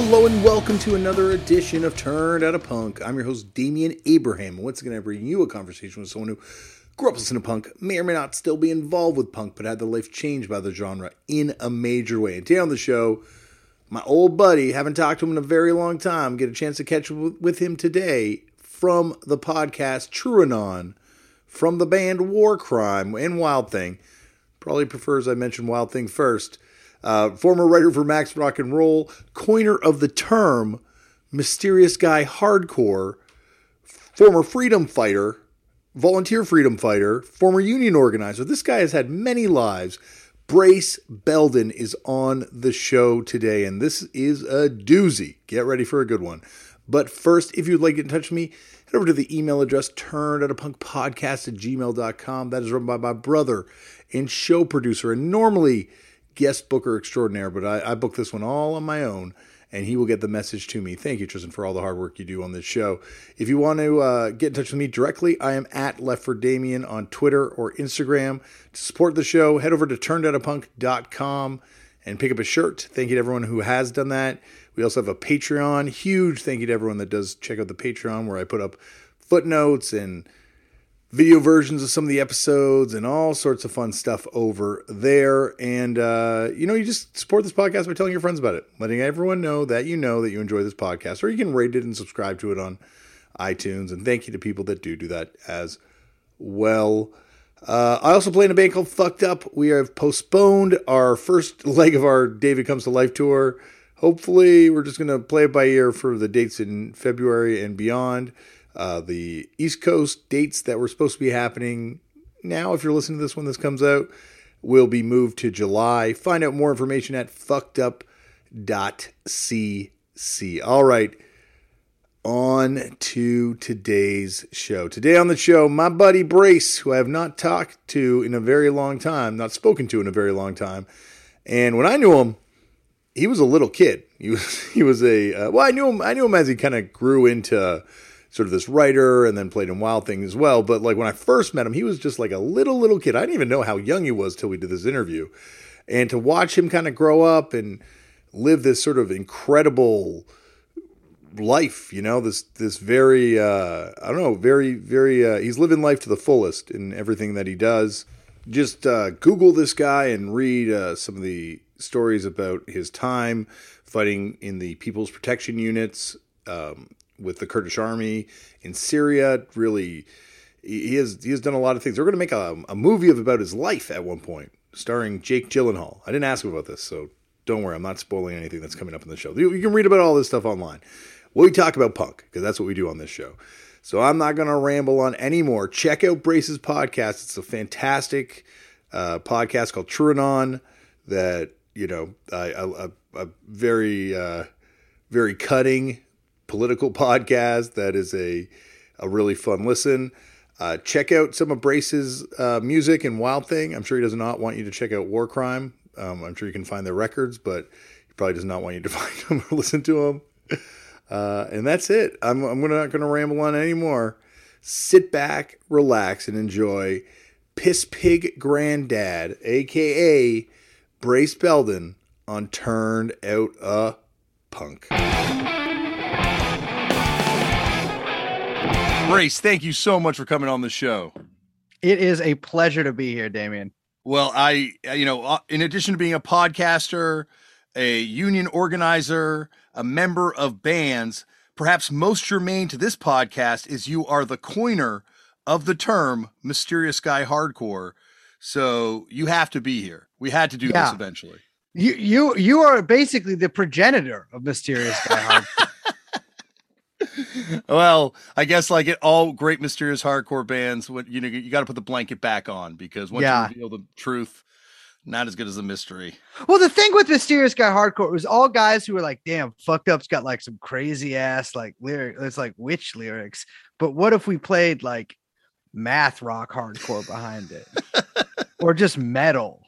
Hello and welcome to another edition of Turned Out a Punk. I'm your host, Damian Abraham. Once again, I bring you a conversation with someone who grew up listening to punk, may or may not still be involved with punk, but had their life changed by the genre in a major way. And today on the show, my old buddy, haven't talked to him in a very long time, get a chance to catch up with him today from the podcast TrueAnon, from the band Warkrime and Wild Thing. Probably prefers I mention Wild Thing first. Uh, former writer for Max Rock and Roll, coiner of the term mysterious guy hardcore, former freedom fighter, volunteer freedom fighter, former union organizer. This guy has had many lives. Brace Belden is on the show today, and this is a doozy. Get ready for a good one. But first, if you'd like to get in touch with me, head over to the email address turned at a punk podcast at gmail.com. That is run by my brother and show producer, and normally guest booker extraordinaire, but I, I booked this one all on my own, and he will get the message to me. Thank you, Tristan, for all the hard work you do on this show. If you want to uh, get in touch with me directly, I am at Left for Damian on Twitter or Instagram. To support the show, head over to turnedoutapunk.com and pick up a shirt. Thank you to everyone who has done that. We also have a Patreon. Huge thank you to everyone that does check out the Patreon, where I put up footnotes and video versions of some of the episodes and all sorts of fun stuff over there. And, uh, you know, you just support this podcast by telling your friends about it, letting everyone know that you know that you enjoy this podcast, or you can rate it and subscribe to it on iTunes. And thank you to people that do do that as well. Uh, I also play in a band called Fucked Up. We have postponed our first leg of our David Comes to Life tour. Hopefully, we're just going to play it by ear for the dates in February and beyond. Uh, the East Coast dates that were supposed to be happening now, if you're listening to this when this comes out, will be moved to July. Find out more information at fuckedup.cc. All right, on to today's show. Today on the show, my buddy Brace, who I have not talked to in a very long time, not spoken to in a very long time. And when I knew him, he was a little kid. He was he was a uh, well, I knew him. I knew him as he kind of grew into sort of this writer and then played in Wild Thing as well. But like when I first met him, he was just like a little, little kid. I didn't even know how young he was till we did this interview. And to watch him kind of grow up and live this sort of incredible life, you know, this, this very, uh, I don't know, very, very, uh, he's living life to the fullest in everything that he does. Just uh, Google this guy and read uh, some of the stories about his time fighting in the People's Protection Units, um, with the Kurdish army in Syria. Really, he has he has done a lot of things. They're going to make a, a movie of about his life at one point, starring Jake Gyllenhaal. I didn't ask him about this, so don't worry. I'm not spoiling anything that's coming up in the show. You, you can read about all this stuff online. We talk about punk because that's what we do on this show. So I'm not going to ramble on anymore. Check out Brace's podcast. It's a fantastic uh, podcast called TrueAnon that you know a, very uh, very cutting political podcast that is a a really fun listen. Uh, check out some of Brace's uh, music and Wild Thing. I'm sure he does not want you to check out Warkrime. Um, I'm sure you can find their records, but he probably does not want you to find them or listen to them. Uh, and that's it. I'm, I'm not going to ramble on anymore. Sit back, relax, and enjoy Piss Pig Granddad, aka Brace Belden, on Turned Out a Punk. Brace, thank you so much for coming on the show. It is a pleasure to be here, Damian. Well, I, you know, uh, in addition to being a podcaster, a union organizer, a member of bands, perhaps most germane to this podcast is you are the coiner of the term mysterious guy hardcore. So you have to be here. We had to do yeah. this eventually. You you you are basically the progenitor of mysterious guy hardcore. Well, I guess like it, all great mysterious hardcore bands, what you know, you got to put the blanket back on because once yeah. you reveal the truth, not as good as a mystery. Well, the thing with mysterious guy hardcore was all guys who were like, "Damn, fucked up's got like some crazy ass like lyric. It's like witch lyrics." But what if we played like math rock hardcore behind it, or just metal?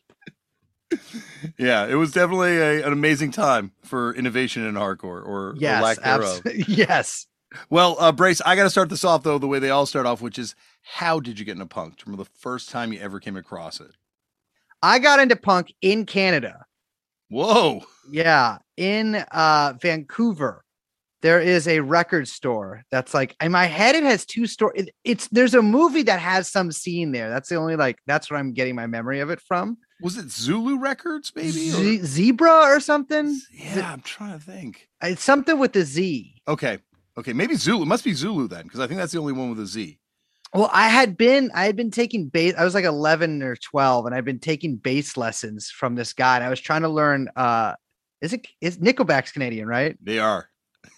Yeah, it was definitely a, an amazing time for innovation in hardcore, or, yes, or lack thereof. Abs- yes, well, uh, Brace, I got to start this off though the way they all start off, which is how did you get into punk? Remember the first time you ever came across it? I got into punk in Canada. Whoa. Yeah, in uh Vancouver, there is a record store that's like in my head. It has two store. It, it's there's a movie that has some scene there. That's the only like that's what I'm getting my memory of it from. Was it Zulu Records, maybe? Z- Zebra or something. Yeah, I'm trying to think. It's something with the Z. Okay. Okay. Maybe Zulu. It must be Zulu then, because I think that's the only one with a Z. Well, I had been I had been taking bass. I was like 11 or 12, and I'd been taking bass lessons from this guy. And I was trying to learn. uh Is it is Nickelback's Canadian, right? They are.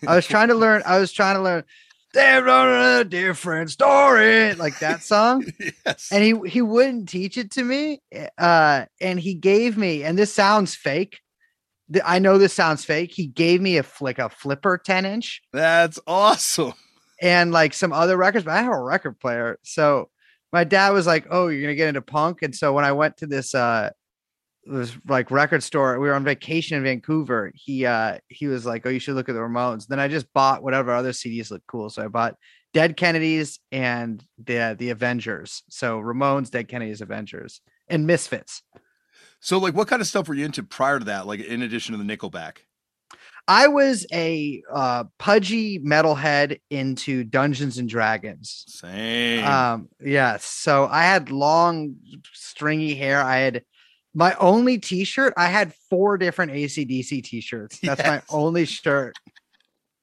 I was trying to learn. I was trying to learn. They're on a different story, like that song. yes. And he he wouldn't teach it to me. Uh, and he gave me, and this sounds fake. I know this sounds fake. He gave me a flick a flipper 10 inch That's awesome. and like some other records, but I have a record player. So my dad was like, Oh, you're gonna get into punk. And so when I went to this uh this like record store, we were on vacation in Vancouver. He uh he was like, Oh, you should look at the Ramones. Then I just bought whatever other CDs looked cool. So I bought Dead Kennedys and the the Avengers. So Ramones, Dead Kennedys, Avengers, and Misfits. So, like, what kind of stuff were you into prior to that? Like, in addition to the Nickelback? I was a uh pudgy metalhead into Dungeons and Dragons. Same. Um, yes. So I had long, stringy hair. I had my only t-shirt. I had four different ACDC t-shirts. That's my only shirt.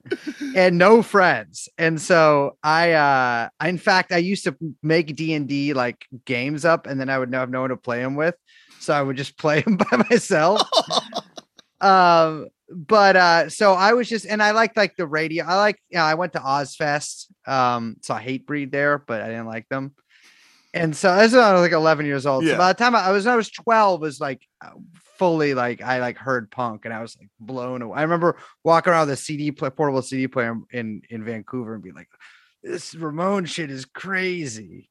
and no friends. And so I uh in fact I used to make D&D like games up and then I would have no one to play them with. So I would just play them by myself um but uh so i was just and i liked like the radio i like you know, i went to Ozzfest um so i Hatebreed there but i didn't like them and so this is when i was like 11 years old Yeah. so by the time I, I was i was 12 was like uh, fully like i like heard punk and i was like blown away i remember walking around with a cd play, portable cd player in in vancouver and be like this ramon shit is crazy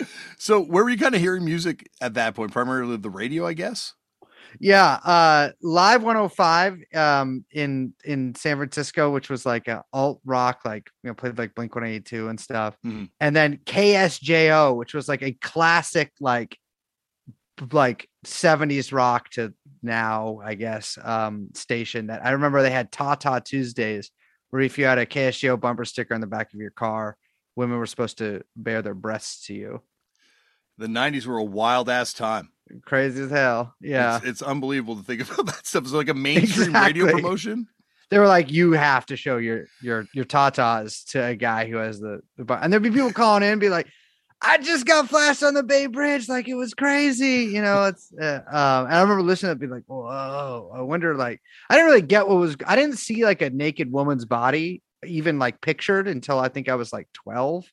so, where were you kind of hearing music at that point? Primarily the radio, I guess. Yeah, uh Live 105 um in in San Francisco, which was like a alt rock, like you know, played like Blink 182 and stuff. Mhm. And then KSJO, which was like a classic like like 70s rock to now, I guess, um station that I remember they had Tata Tuesdays, where if you had a KSJO bumper sticker on the back of your car, women were supposed to bare their breasts to you. The 90s were a wild ass time. Crazy as hell. Yeah. It's, it's unbelievable to think about that stuff. It's like a mainstream radio promotion. they were like, you have to show your your your tatas to a guy who has the, the bu-" and there'd be people calling in and be like, I just got flashed on the Bay Bridge, like it was crazy, you know. It's uh, um, and I remember listening to it, be like, whoa, I wonder, like, I didn't really get what was, I didn't see like a naked woman's body even like pictured until I think I was like twelve,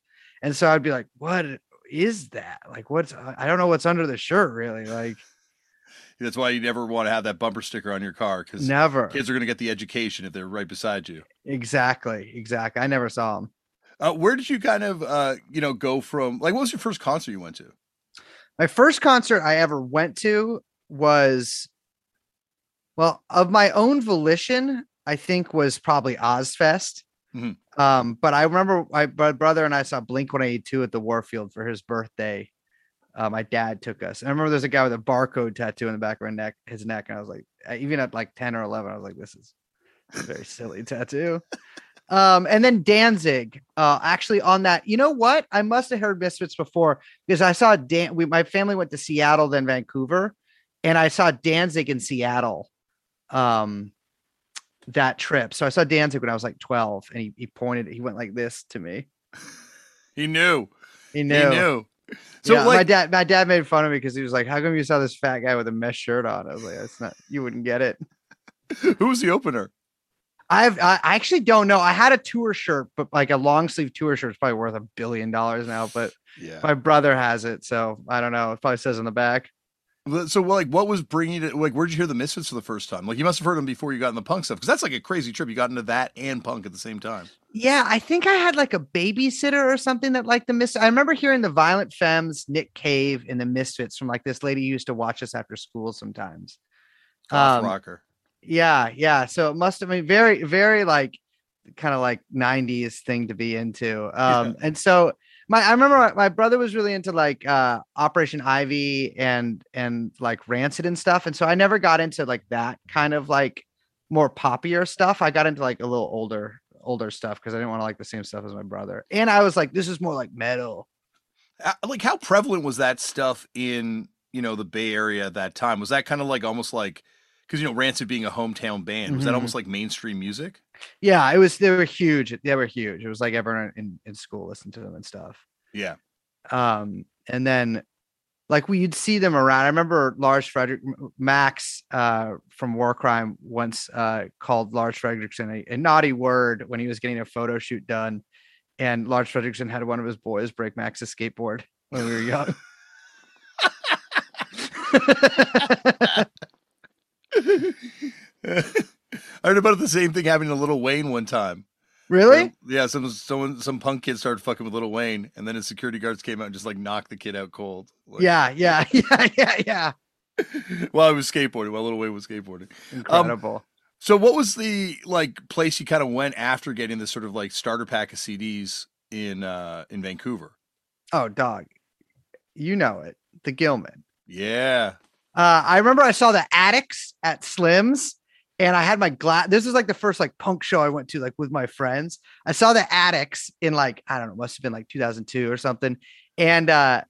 and so I'd be like, what is that? Like, what's I don't know what's under the shirt, really, like, That's why you never want to have that bumper sticker on your car because never, kids are going to get the education if they're right beside you. exactly, exactly. I never saw him. Uh, where did you kind of, uh, you know, go from? Like, what was your first concert you went to? My first concert I ever went to was, well, of my own volition, I think was probably Ozzfest. Mhm. Um, but I remember my, my brother and I saw Blink 182 at the Warfield for his birthday. Uh, my dad took us. And I remember there's a guy with a barcode tattoo in the back of his neck, his neck. And I was like, even at like 10 or 11, I was like, this is a very silly tattoo. Um, and then Danzig, uh, actually on that, you know what? I must have heard Misfits before because I saw Dan. We, my family went to Seattle, then Vancouver, and I saw Danzig in Seattle. Um, that trip. So I saw Danzig when I was like 12, and he, he pointed, he went like this to me. He knew. He He knew. knew. So, yeah, my like, dad, my dad made fun of me because he was like, "How come you saw this fat guy with a mesh shirt on?" I was like, "That's not, you wouldn't get it." who was the opener? I've, I actually don't know. I had a tour shirt, but like a long sleeve tour shirt is probably worth a billion dollars now. But Yeah. my brother has it, so I don't know. It probably says on the back. So, like, what was bringing it? Like, where'd you hear the Misfits for the first time? Like, you must have heard them before you got in the punk stuff because that's like a crazy trip. You got into that and punk at the same time. Yeah, I think I had like a babysitter or something that liked the Misfits. I remember hearing the Violent Femmes, Nick Cave, and the Misfits from like this lady who used to watch us after school sometimes. Um, rocker. Yeah, yeah. So it must have been very, very like kind of like 90s thing to be into. Um, and so my I remember my, brother was really into like uh Operation Ivy and and like Rancid and stuff, and so I never got into like that kind of like more poppier stuff. I got into like a little older older stuff because I didn't want to like the same stuff as my brother, and I was like, this is more like metal. Uh, Like, how prevalent was that stuff in you know the Bay Area at that time? Was that kind of like almost like because you know Rancid being a hometown band was that Mhm. almost like mainstream music? Yeah, it was. They were huge. They were huge. It was like everyone in in school listened to them and stuff. Yeah. um and then like we you'd see them around i remember lars frederick max uh from Warkrime once uh called Lars Frederiksen a, a naughty word when he was getting a photo shoot done and Lars Frederiksen had one of his boys break max's skateboard when we were young I heard about the same thing happening to Lil Wayne one time. really? Yeah, some someone some punk kid started fucking with Lil Wayne, and then his security guards came out and just like knocked the kid out cold. Like, yeah yeah yeah yeah yeah. While he was skateboarding, while Lil Wayne was skateboarding. incredible. So, what was the like place you kind of went after getting this sort of like starter pack of CDs in uh in Vancouver? oh dog. You know it. The gilman. Yeah, Uh, I remember I saw the Adicts at Slim's, and I had my glass. This was like the first like punk show I went to, like with my friends. I saw the Adicts in like I don't know, must have been like 2002 or something. And uh,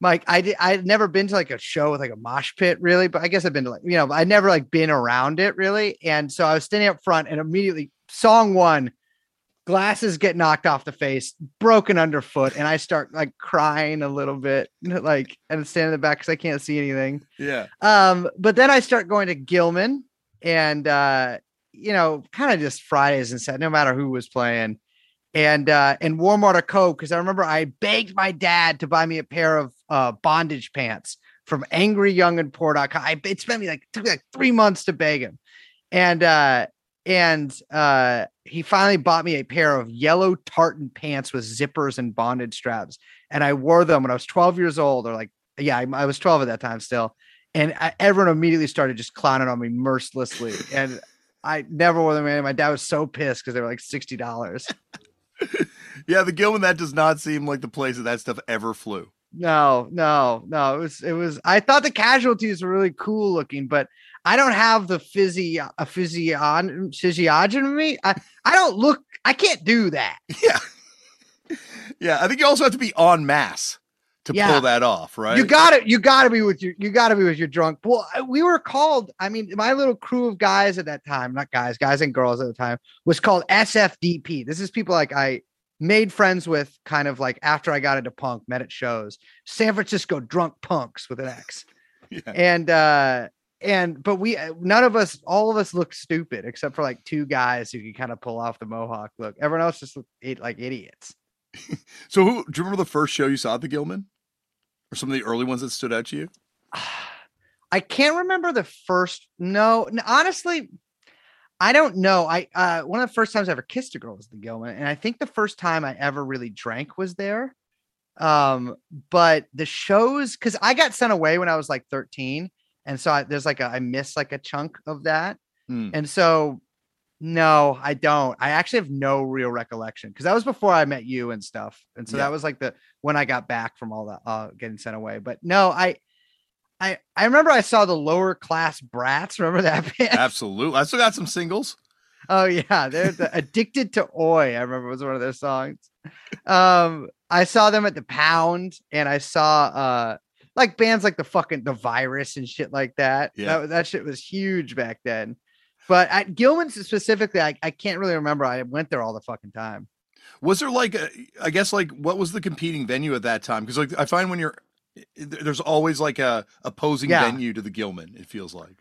like I did, I'd never been to like a show with like a mosh pit really, but I guess I've been to like you know, I'd never like been around it really. And so I was standing up front, and immediately song one. Glasses get knocked off the face, broken underfoot, and I start like crying a little bit, like and stand in the back because I can't see anything. yeah, Um, but then I start going to Gilman and uh, you know, kind of just Fridays and Saturdays, no matter who was playing. And uh and Warm Water Cove, because I remember I begged my dad to buy me a pair of uh bondage pants from Angry Young and Poor.com. I it spent me like took me like three months to beg him. And uh and uh he finally bought me a pair of yellow tartan pants with zippers and bondage straps. And I wore them when I was 12 years old, or like yeah, I, I was 12 at that time still and I, everyone immediately started just clowning on me mercilessly. And I never wore them. My dad was so pissed because they were like sixty dollars. yeah. The Gilman that does not seem like the place that that stuff ever flew. No, no, no. It was it was. I thought the casualties were really cool looking, but I don't have the physi a physion physiognomy. I I don't look. I can't do that. Yeah, yeah. I think you also have to be on mass to Yeah. pull that off, right? You got to You got to be with your. You got to be with your drunk. Well, we were called. I mean, my little crew of guys at that time, not guys, guys and girls at the time, was called SFDP. This is people like I made friends with, kind of like after I got into punk, met at shows. San Francisco drunk punks with an X, Yeah. and uh and but we none of us, all of us looked stupid except for like two guys who could kind of pull off the mohawk look. Everyone else just looked like idiots. So, who do you remember the first show you saw at the Gilman, or some of the early ones that stood out to you? I can't remember the first. No, honestly, I don't know. I uh one of the first times I ever kissed a girl was the Gilman, and I think the first time I ever really drank was there. Um, but the shows because I got sent away when I was like 13, and so I, there's like a I missed like a chunk of that, Hmm. and so no, I don't. I actually have no real recollection because that was before I met you and stuff, and so Yeah. that was like the when I got back from all that uh getting sent away. But no, I. I, I remember I saw the lower class brats. Remember that band? Absolutely. I still got some singles. Oh yeah, they're the addicted to oi. I remember was one of their songs. Um, I saw them at the Pound, and I saw uh like bands like the fucking the Virus and shit like that. Yeah. that, that shit was huge back then. But at Gilman's specifically, I, I can't really remember. I went there all the fucking time. Was there like a, I guess like what was the competing venue at that time? Because like I find when you're there's always like a opposing Yeah. venue to the Gilman. It feels like.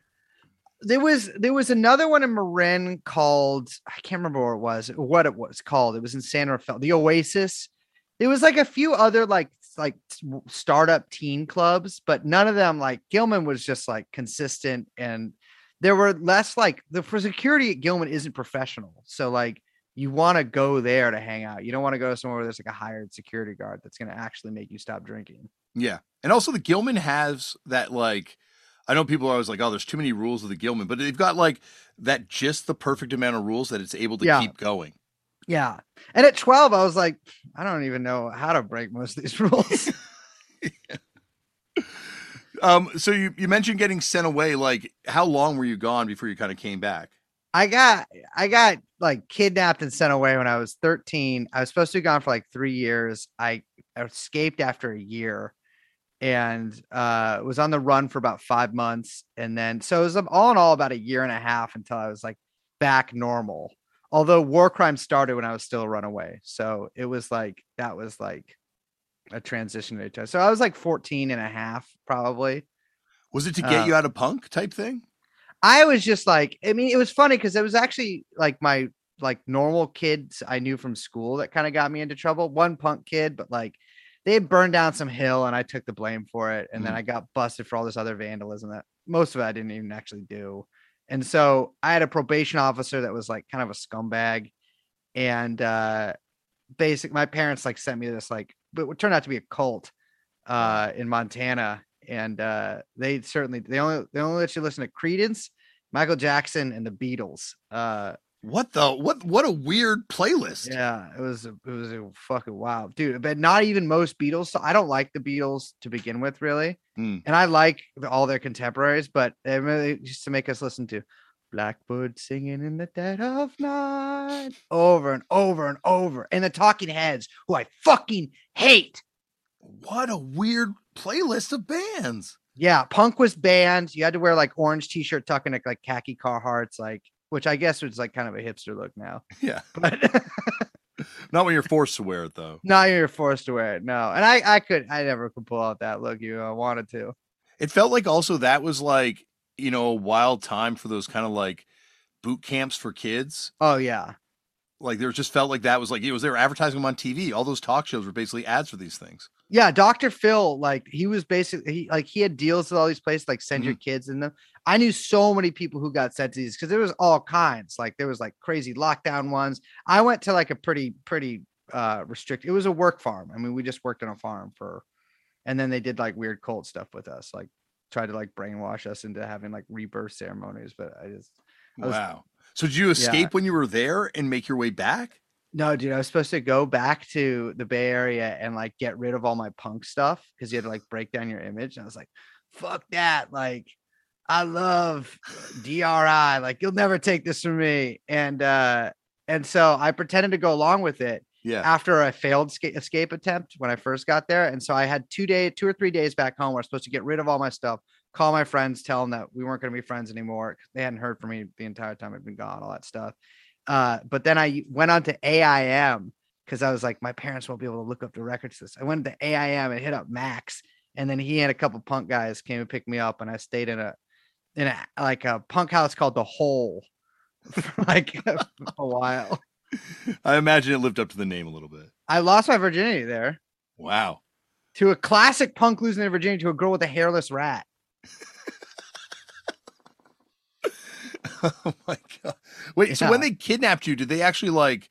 There was there was another one in Marin called I can't remember where it was, what it was called. It was in San Rafael, the Oasis. There was like a few other like like startup teen clubs, but none of them like Gilman was just like consistent and there were less like the for security at Gilman isn't professional. So like you want to go there to hang out. You don't want to go somewhere where there's like a hired security guard that's going to actually make you stop drinking. Yeah, and also the Gilman has that like. I know people are always like, "Oh, there's too many rules of the Gilman," but they've got like that just the perfect amount of rules that it's able to Yeah. keep going. Yeah. And at 12, I was like, I don't even know how to break most of these rules. Um, so you, you mentioned getting sent away. Like, how long were you gone before you kind of came back? I got I got like kidnapped and sent away when I was 13. I was supposed to be gone for like three years. I escaped after a year and uh was on the run for about five months. And then so it was all in all about a year and a half until I was like back normal. Although Warkrime started when I was still a runaway. So it was like that was like a transition time. So I was like 14 and a half, probably. Was it to get Uh, you out of punk type thing? I was just like, I mean, it was funny because it was actually like my like normal kids I knew from school that kind of got me into trouble. One punk kid, but like they had burned down some hill and I took the blame for it. And then Mhm. I got busted for all this other vandalism that most of it I didn't even actually do. And so I had a probation officer that was like kind of a scumbag. And uh basic my parents like sent me this like but it turned out to be a cult uh in Montana. And uh they certainly they only they only let you listen to Creedence, Michael Jackson, and the Beatles. Uh What the what? What a weird playlist. yeah, it was a- it was a fucking wild dude. But not even most Beatles. So I don't like the Beatles to begin with, really. Hmm. And I like the- all their contemporaries, but they really used to make us listen to Blackbird singing in the dead of night over and over and over. And the Talking Heads, who I fucking hate. What a weird playlist of bands. Yeah, punk was banned. You had to wear like orange t-shirt tucking like khaki Carhartts, like which I guess was like kind of a hipster look now. Yeah. But Not when you're forced to wear it though. now you're forced to wear it. No, and I I could I never could pull out that look. You know, I wanted to. It felt like also that was like, you know, a wild time for those kind of like boot camps for kids. Oh yeah, Like there just felt like that was like it was they were advertising them on TV. All those talk shows were basically ads for these things. yeah. Dr. Phil, like he was basically he like he had deals with all these places, like send your kids in them. I knew so many people who got sent to these because there was all kinds. Like there was like crazy lockdown ones. I went to like a pretty pretty uh restricted. It was a work farm. I mean, we just worked on a farm for, and then they did like weird cult stuff with us, like tried to like brainwash us into having like rebirth ceremonies. But I just I was- Wow. So did you escape when you were there and make your way back? No, dude, I was supposed to go back to the Bay Area and like get rid of all my punk stuff because you had to like break down your image. And I was like, fuck that. Like, I love DRI. Like, you'll never take this from me. And uh, and so I pretended to go along with it Yeah. after a failed escape, attempt when I first got there. And so I had two day, two or three days back home where I was supposed to get rid of all my stuff, call my friends, tell them that we weren't going to be friends anymore. They hadn't heard from me the entire time I'd been gone, all that stuff. Uh, but then I went on to AIM because I was like, my parents won't be able to look up the records this. I went to AIM and hit up Max, and then he and a couple punk guys came and picked me up, and I stayed in a in a like a punk house called the Hole for like a while. I imagine it lived up to the name a little bit. I lost my virginity there Wow. to a classic punk losing their virginity to a girl with a hairless rat. oh my god. Wait, so when they kidnapped you, did they actually like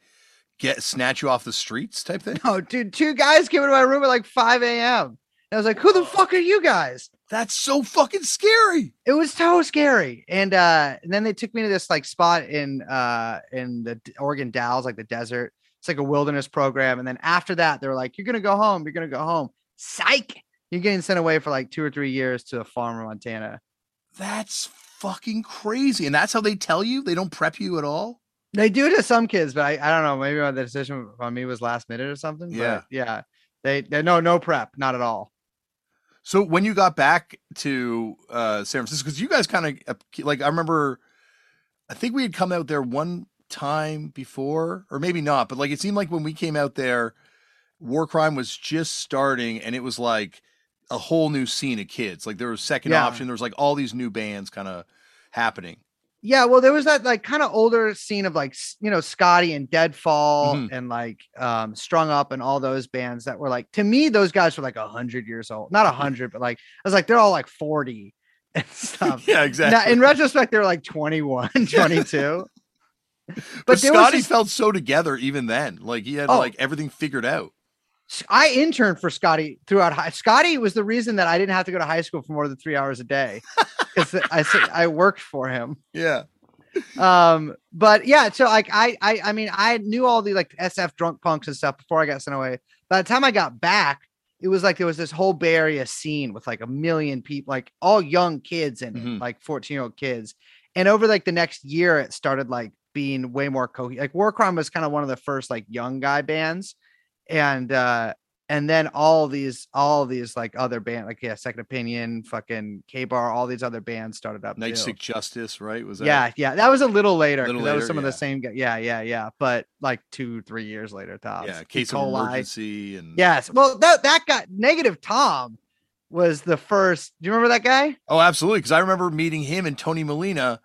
get snatch you off the streets type thing? No, dude, two guys came into my room at like 5 a.m. And I was like, who the oh. fuck are you guys? That's so fucking scary. It was so scary. And uh and then they took me to this like spot in uh in the Oregon Dalles, like the desert. It's like a wilderness program. And then after that, they were like, You're gonna go home, you're gonna go home. Psych. You're getting sent away for like two or three years to a farm in Montana. That's fucking crazy. And that's how they tell you? They don't prep you at all? They do to some kids, but I, I don't know. Maybe the decision on me was last minute or something. but Yeah. yeah. They they no no prep, not at all. So when you got back to uh San Francisco, because you guys kind of like I remember I think we had come out there one time before, or maybe not, but like it seemed like when we came out there, Warkrime was just starting and it was like a whole new scene of kids. Like there was second Yeah. Opinion, there was like all these new bands kind of happening. Yeah, well, there was that like kind of older scene of like you know Scotty and Deadfall Mhm. and like um Strung Up and all those bands that were like to me those guys were like a hundred years old, not a hundred, but like I was like they're all like forty and stuff. yeah, exactly. Now, in retrospect, they were like 21, 22. but but Scotty just- felt so together even then. Like he had Oh. like everything figured out. I interned for Scotty throughout high. Scotty was the reason that I didn't have to go to high school for more than three hours a day because I I worked for him. Yeah. um, but yeah, so like I, I, I mean, I knew all the like SF drunk punks and stuff before I got sent away. By the time I got back, it was like there was this whole Bay Area scene with like a million people, like all young kids and Mhm. like 14 year old kids. And over like the next year, it started like being way more co like Warkrime was kind of one of the first like young guy bands. And uh and then all these all these like other band like yeah, Second Opinion, fucking K Bar, all these other bands started up. Night. Sick Justice, right? Was that? Yeah, yeah, that was a little later. 'cause Little that was later, some of the same. Yeah, yeah, yeah. But like two, three years later, tops. Yeah. E. Case of. Emergency and Yes. Well, that that guy, Negative Tom, was the first. Do you remember that guy? Oh, absolutely. Because I remember meeting him and Tony Molina.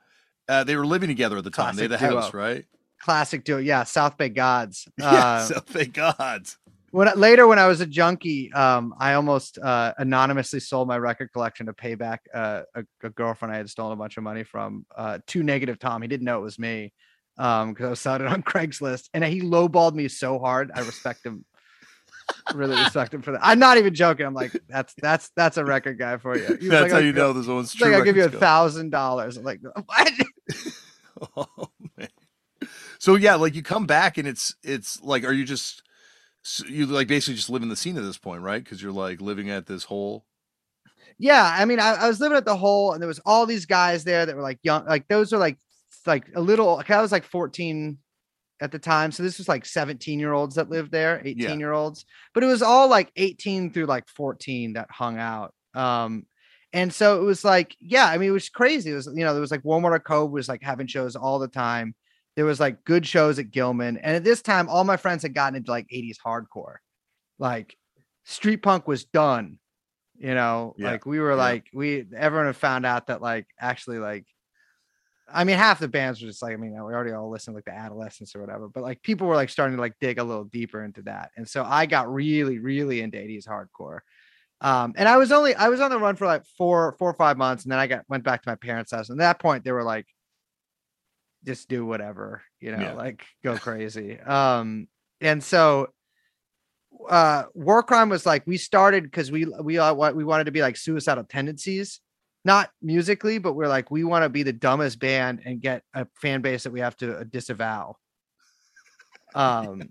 Uh, they were living together at the time. they had the Classic house, duo. right? Classic duo. Yeah, South Bay Gods. yeah. Uh, So thank God. when later when I was a junkie, um, I almost uh, anonymously sold my record collection to pay back uh, a, a girlfriend I had stolen a bunch of money from uh, to Negative Tom. He didn't know it was me Um, because I was selling it on Craigslist, and he lowballed me so hard. I respect him. really respect him for that. I'm not even joking. I'm like, that's that's that's a record guy for you. That's like, how "I'll you know this one's true. like, I'll give you a thousand dollars. I'm like, what? Oh, man. So yeah, like you come back and it's it's like, are you just you like basically just living the scene at this point, right? Because you're like living at this hole. Yeah, I mean, I, I was living at the hole, and there was all these guys there that were like young, like those are like like a little. I was like 14 at the time, so this was like 17 year olds that lived there, 18 year olds, but it was all like 18 through like 14 that hung out. Um, and so it was like, yeah, I mean, it was crazy. It was, you know, there was like Warmwater Cove was like having shows all the time. There was like good shows at Gilman, and at this time, all my friends had gotten into like 80s hardcore, like street punk was done you know? Yeah, like we were yeah. like we everyone had found out that like actually like i mean half the bands were just like i mean we already all listened like the adolescents or whatever but like people were like starting to like dig a little deeper into that and so i got really really into 80s hardcore. Um and i was only i was on the run for like four four or five months and then i got went back to my parents house and at that point they were like just do whatever you know Yeah. like go crazy. Um and so uh Warkrime was like we started because we we uh, we wanted to be like suicidal tendencies. Not musically but we're like we want to be the dumbest band and get a fan base that we have to uh, disavow. Um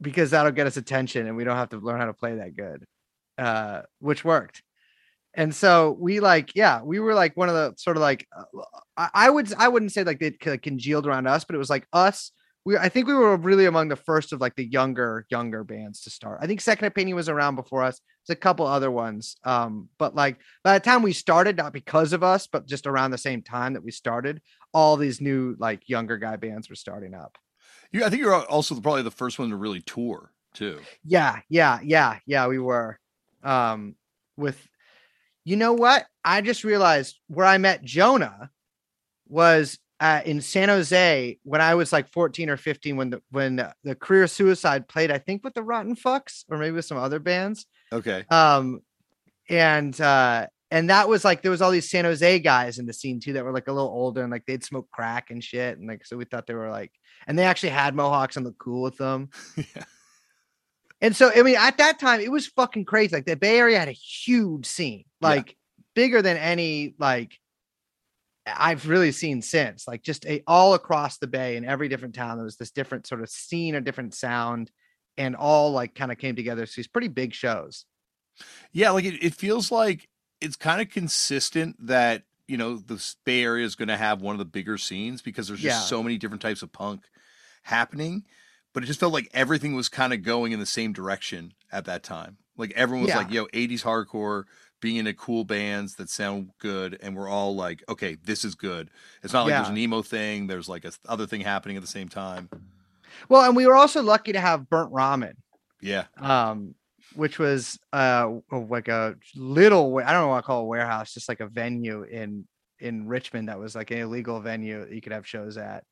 because that'll get us attention and we don't have to learn how to play that good uh which worked and so we like yeah we were like one of the sort of like uh, I, I would i wouldn't say like they congealed around us but it was like us we I think we were really among the first of like the younger younger bands to start. I think Second Opinion was around before us. There's a couple other ones. Um, but like by the time we started, not because of us, but just around the same time that we started, all these new like younger guy bands were starting up. You, I think you're also probably the first one to really tour too. Yeah, yeah, yeah, yeah, we were. Um, with you know what? I just realized where I met Jonah was uh, in San Jose when I was like 14 or 15 when the when the, career suicide played, I think with the Rotten Fucks or maybe with some other bands. Okay. Um, and uh, and that was like there was all these San Jose guys in the scene too that were like a little older and like they'd smoke crack and shit. And like so we thought they were like and they actually had mohawks and looked cool with them. yeah. And so, I mean, at that time, it was fucking crazy. Like the Bay Area had a huge scene, Yeah. like bigger than any like I've really seen since. Like just a, all across the Bay in every different town, there was this different sort of scene or different sound, and all like kind of came together. So these pretty big shows. Yeah, like it, it feels like it's kind of consistent that you know the Bay Area is going to have one of the bigger scenes because there's just Yeah. so many different types of punk happening. But it just felt like everything was kind of going in the same direction at that time. Like everyone was Yeah. like, "Yo, '80s hardcore." Being into cool bands that sound good, and we're all like, "Okay, this is good." It's not like there's an emo thing. There's like a th- other thing happening at the same time. Well, and we were also lucky to have Burnt Ramen. Yeah, um, which was uh like a little I don't know what I call a warehouse, just like a venue in in Richmond that was like an illegal venue that you could have shows at.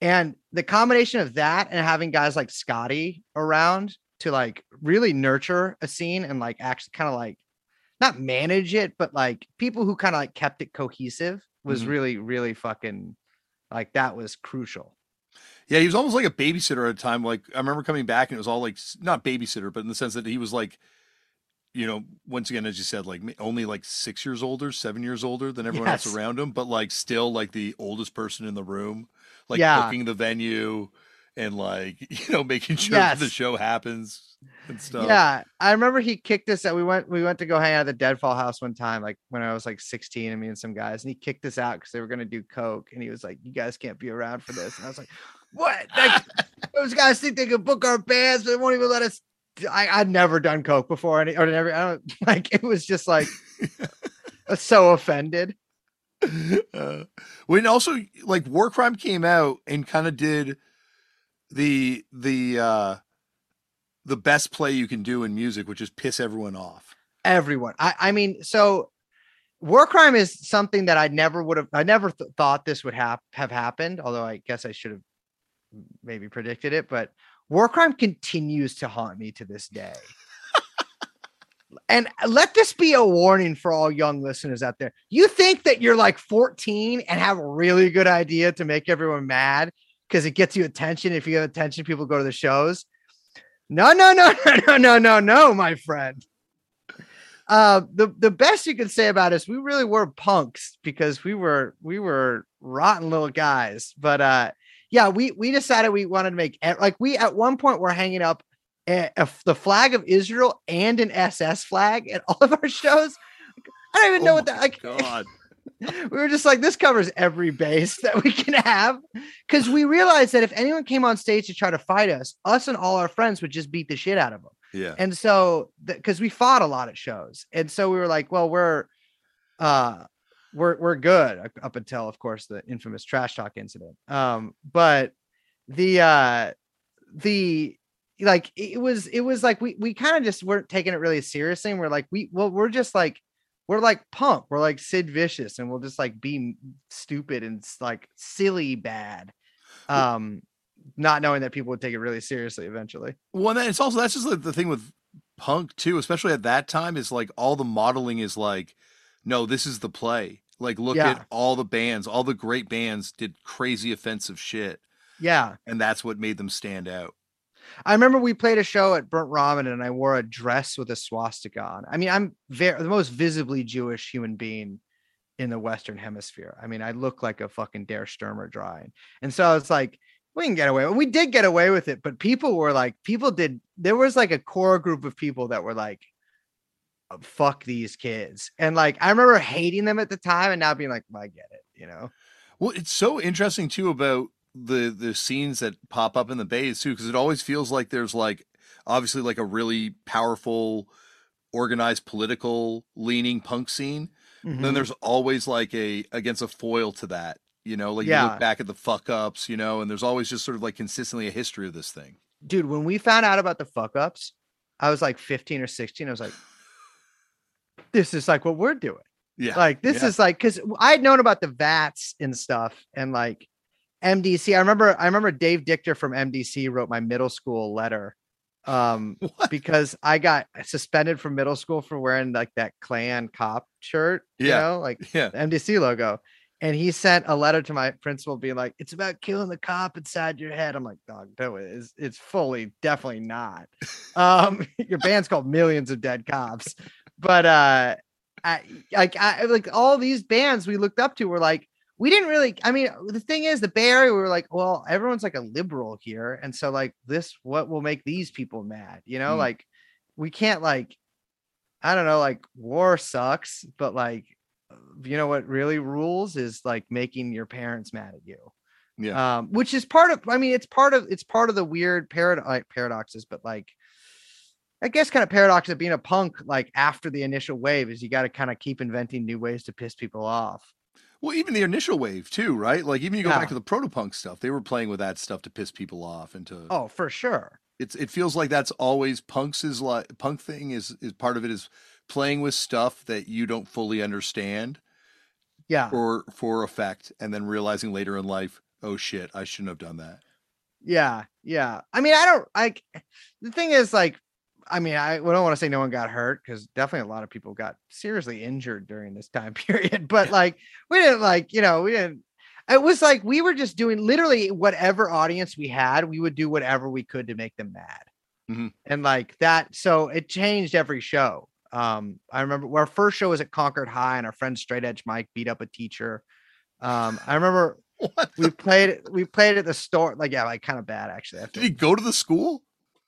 And the combination of that and having guys like Scotty around to like really nurture a scene and like actually kind of like not manage it, but like people who kind of like kept it cohesive was Mhm. really, really fucking like that was crucial. Yeah, he was almost like a babysitter at a time. Like I remember coming back and it was all like not babysitter, but in the sense that he was like you know, once again, as you said, like only like six years older, seven years older than everyone else around him, but like still like the oldest person in the room, like Yeah. booking the venue and like you know making sure that the show happens and stuff. Yeah, I remember he kicked us out. We went we went to go hang out at the Deadfall house one time, like when I was like 16, and me and some guys, and he kicked us out because they were gonna do coke, and he was like, "You guys can't be around for this," and I was like, "What? Like, those guys think they can book our bands, but they won't even let us." I I'd never done coke before, and or never. I don't like. It was just like so offended. uh, when also like Warkrime came out and kind of did the the uh the best play you can do in music which is piss everyone off everyone. I, I mean, so Warkrime is something that I never would have, I never th- thought this would have have happened. Although I guess I should have maybe predicted it, but Warkrime continues to haunt me to this day. And let this be a warning for all young listeners out there. You think that you're like 14 and have a really good idea to make everyone mad because it gets you attention. If you have attention, people go to the shows. No, no, no, no, no, no, no, my friend uh the the best you could say about us we really were punks because we were we were rotten little guys but uh yeah we we decided we wanted to make like we at one point were hanging up a, a- the flag of israel and an ss flag at all of our shows? I don't even know Oh what that like god. we were just like this covers every base that we can have. Because we realized that if anyone came on stage to try to fight us us and all our friends would just beat the shit out of them yeah. And so because we fought a lot at shows. And so we were like well we're uh we're we're good up- up until of course the infamous trash talk incident. Um but the uh the like it was it was like we we kind of just weren't taking it really seriously and we're like we well we're just like we're like punk we're like sid vicious and we'll just like be stupid and like silly bad um not knowing that people would take it really seriously eventually. Well and it's also that's just like the thing with punk too especially at that time is like all the modeling is like no this is the play. Like look Yeah. at all the bands all the great bands did crazy offensive shit. Yeah. And that's what made them stand out I remember we played a show at Burnt Ramen and I wore a dress with a swastika on. I mean, I'm very the most visibly Jewish human being in the Western Hemisphere. I mean, I look like a fucking Der Sturmer drawing. And so it's like, we can get away. We did get away with it, but people were like, people did. There was like a core group of people that were like, "Uh, fuck these kids. And like, I remember hating them at the time and now being like, well, I get it, you know? Well, it's so interesting too about the the scenes that pop up in the bays too, because it always feels like there's like obviously like a really powerful, organized, political leaning punk scene. Mm-hmm. Then there's always like a against a foil to that. You know, like you look back at the fuck ups, you know, and there's always just sort of like consistently a history of this thing. dude, when we found out about the fuck ups, I was like 15 or 16. I was like, this is like what we're doing. Yeah. Like, this yeah. is like, because I had known about the VATS and stuff and like MDC. I remember, I remember Dave Dictor from MDC wrote my middle school letter um What? because I got suspended from middle school for wearing like that Klan cop shirt, you Yeah. know, like Yeah. the MDC logo. And he sent a letter to my principal being like, it's about killing the cop inside your head. I'm like, dog, no, it's it's fully definitely not. Um, your band's called Millions of Dead Cops. But uh I like I like all these bands we looked up to were like, we didn't really I mean, the thing is the Bay Area, we were like, well, everyone's like a liberal here. And so like this, what will make these people mad? You know, Mm. like we can't like I don't know, like war sucks, but like you know what really rules is like making your parents mad at you. Yeah. Um, which is part of I mean, it's part of it's part of the weird parad- like paradoxes, but like I guess kind of paradox of being a punk like after the initial wave is you got to kind of keep inventing new ways to piss people off. Well, even the initial wave too, right? Like even you go Yeah. back to the protopunk stuff, they were playing with that stuff to piss people off and to Oh, for sure. it's it feels like that's always punk's is like punk thing is is part of it is playing with stuff that you don't fully understand Yeah. for for effect and then realizing later in life oh shit i shouldn't have done that Yeah, yeah. I mean, I don't like the thing is like, I mean, I don't want to say no one got hurt because definitely a lot of people got seriously injured during this time period. But like, we didn't like, you know, we didn't. It was like we were just doing literally whatever audience we had, we would do whatever we could to make them mad, Mhm. and like that. So it changed every show. Um, I remember our first show was at Concord High, and our friend Straight Edge Mike beat up a teacher. Um, I remember What? we played we played at the store, like yeah, like kind of bad actually. Did he go to the school?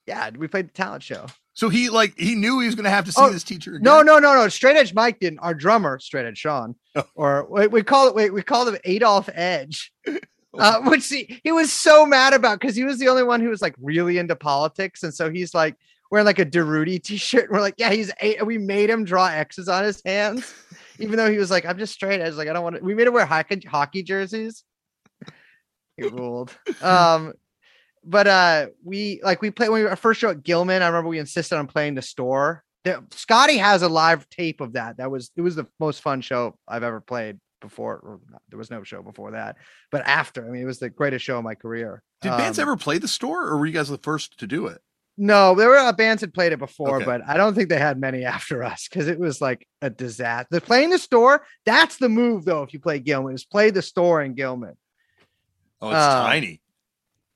yeah, we played the talent show. So he like he knew he was going to have to see Oh, this teacher. Again? No, no, no, no. Straight Edge Mike didn't. Our drummer, Straight Edge Sean, Oh. or wait, we call it. Wait, we called him Adolf Edge. Uh, which he, he was so mad about because he was the only one who was like really into politics, and so he's like wearing like a Deruti t-shirt. And we're like, yeah, he's a. We made him draw X's on his hands, even though he was like, I'm just straight edge. Like I don't want to. We made him wear hockey hockey jerseys. He ruled. Um, but uh, we like we played when we our first show at Gilman. I remember we insisted on playing the store. The, Scotty has a live tape of that. That was it was the most fun show I've ever played before. There was no show before that, but after. I mean, it was the greatest show of my career. Did bands Um, ever play the store, or were you guys the first to do it? No, there were uh, bands had played it before, Okay. but I don't think they had many after us because it was like a disaster. The playing the store, that's the move though. If you play Gilman, is play the store in Gilman. Oh, it's uh, tiny.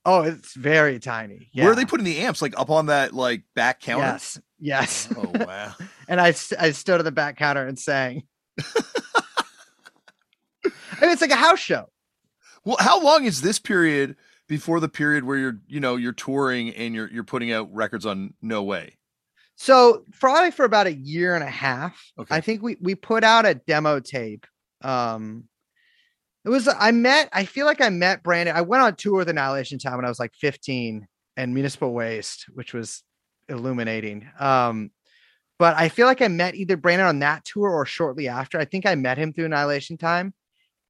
Oh, it's very tiny. Where are they Yeah. putting the amps? Like up on that like back counter? Yes, yes. Oh wow. and I I stood at the back counter and sang. I mean, it's like a house show. Well, how long is this period before the period where you're, you know, you're touring and you're you're putting out records on No Way? So probably for about a year and a half. Okay. I think we we put out a demo tape. Um it was I met I feel like I met Brandon. I went on tour with Annihilation Time when I was like 15 and Municipal Waste, which was illuminating. Um but I feel like I met either Brandon on that tour or shortly after. I think I met him through Annihilation Time.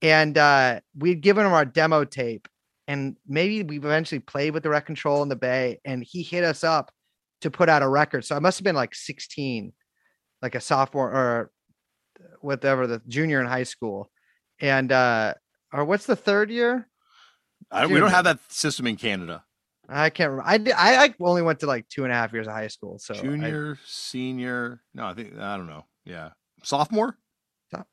And uh we'd given him our demo tape and maybe we eventually played with the Wreck Control in the Bay and he hit us up to put out a record. So I must have been like 16, like a sophomore or whatever, the junior in high school. And uh or what's the third year? I don't, we don't have that system in Canada. I can't remember. I did I, I only went to like two and a half years of high school. So I- Junior, senior. No, I think I don't know. Yeah. Sophomore? So- no, Something-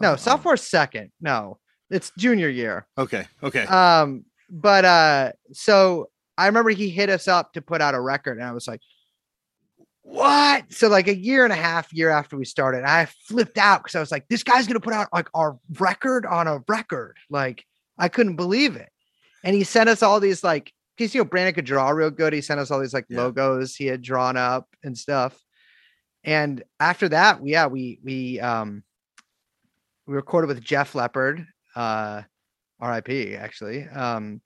I don't know. sophomore second. No, it's junior year. Okay. Okay. Um, but uh, so I remember he hit us up to put out a record, and I was like, "What?" So like a year and a half year after we started, I flipped out because I was like, "This guy's gonna put out like our record on a record!" Like I couldn't believe it, and he sent us all these like, because you know Brandon could draw real good. He sent us all these like Yeah. logos he had drawn up and stuff. And after that, yeah, we we um we recorded with Jeff Leopard, uh, RIP actually, um,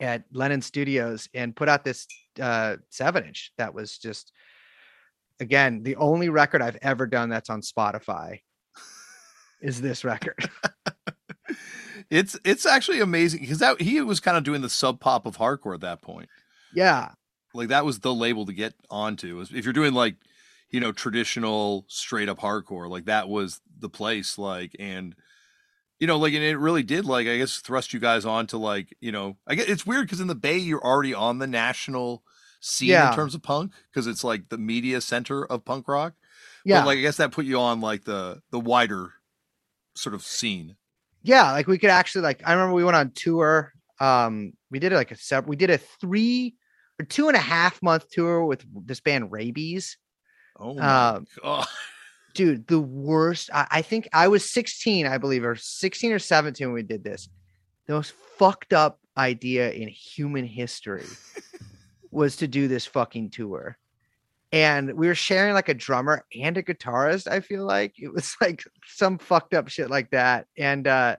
at Lennon Studios and put out this uh seven inch that was just again the only record I've ever done that's on Spotify is this record. It's it's actually amazing because that he was kind of doing the sub pop of hardcore at that point. yeah. Like that was the label to get onto. If you're doing like, you know, traditional straight up hardcore, like that was the place. Like and you know, like and it really did like I guess thrust you guys onto like you know I guess it's weird because in the Bay you're already on the national scene Yeah. in terms of punk because it's like the media center of punk rock. Yeah. But like I guess that put you on like the the wider sort of scene. yeah like we could actually like i remember we went on tour um we did like a sep- we did a three or two and a half month tour with this band rabies Oh my Um, god. dude the worst I, I think i was 16 i believe or 16 or 17 when we did this the most fucked up idea in human history was to do this fucking tour. And we were sharing like a drummer and a guitarist i feel like. It was like some fucked up shit like that. And uh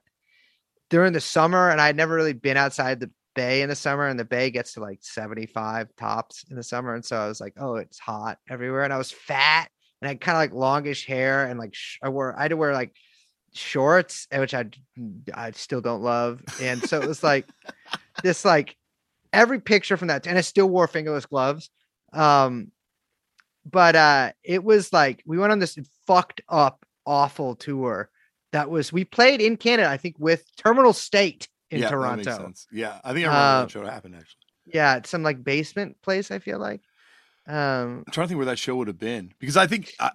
during the summer and i'd never really been outside the bay in the summer and the bay gets to like 75 tops in the summer. And so i was like oh it's hot everywhere. And i was fat and i had kind of like longish hair and like sh- i wore i had to wear like shorts eh, which I still don't love. And so it was like this like every picture from that and i still wore fingerless gloves um but uh it was like we went on this fucked up awful tour that was we played in canada i think with terminal state in Yeah, toronto sense. Yeah, I think I remember Uh, that show happened actually. yeah it's some like basement place i feel like um I'm trying to think where that show would have been because I think I,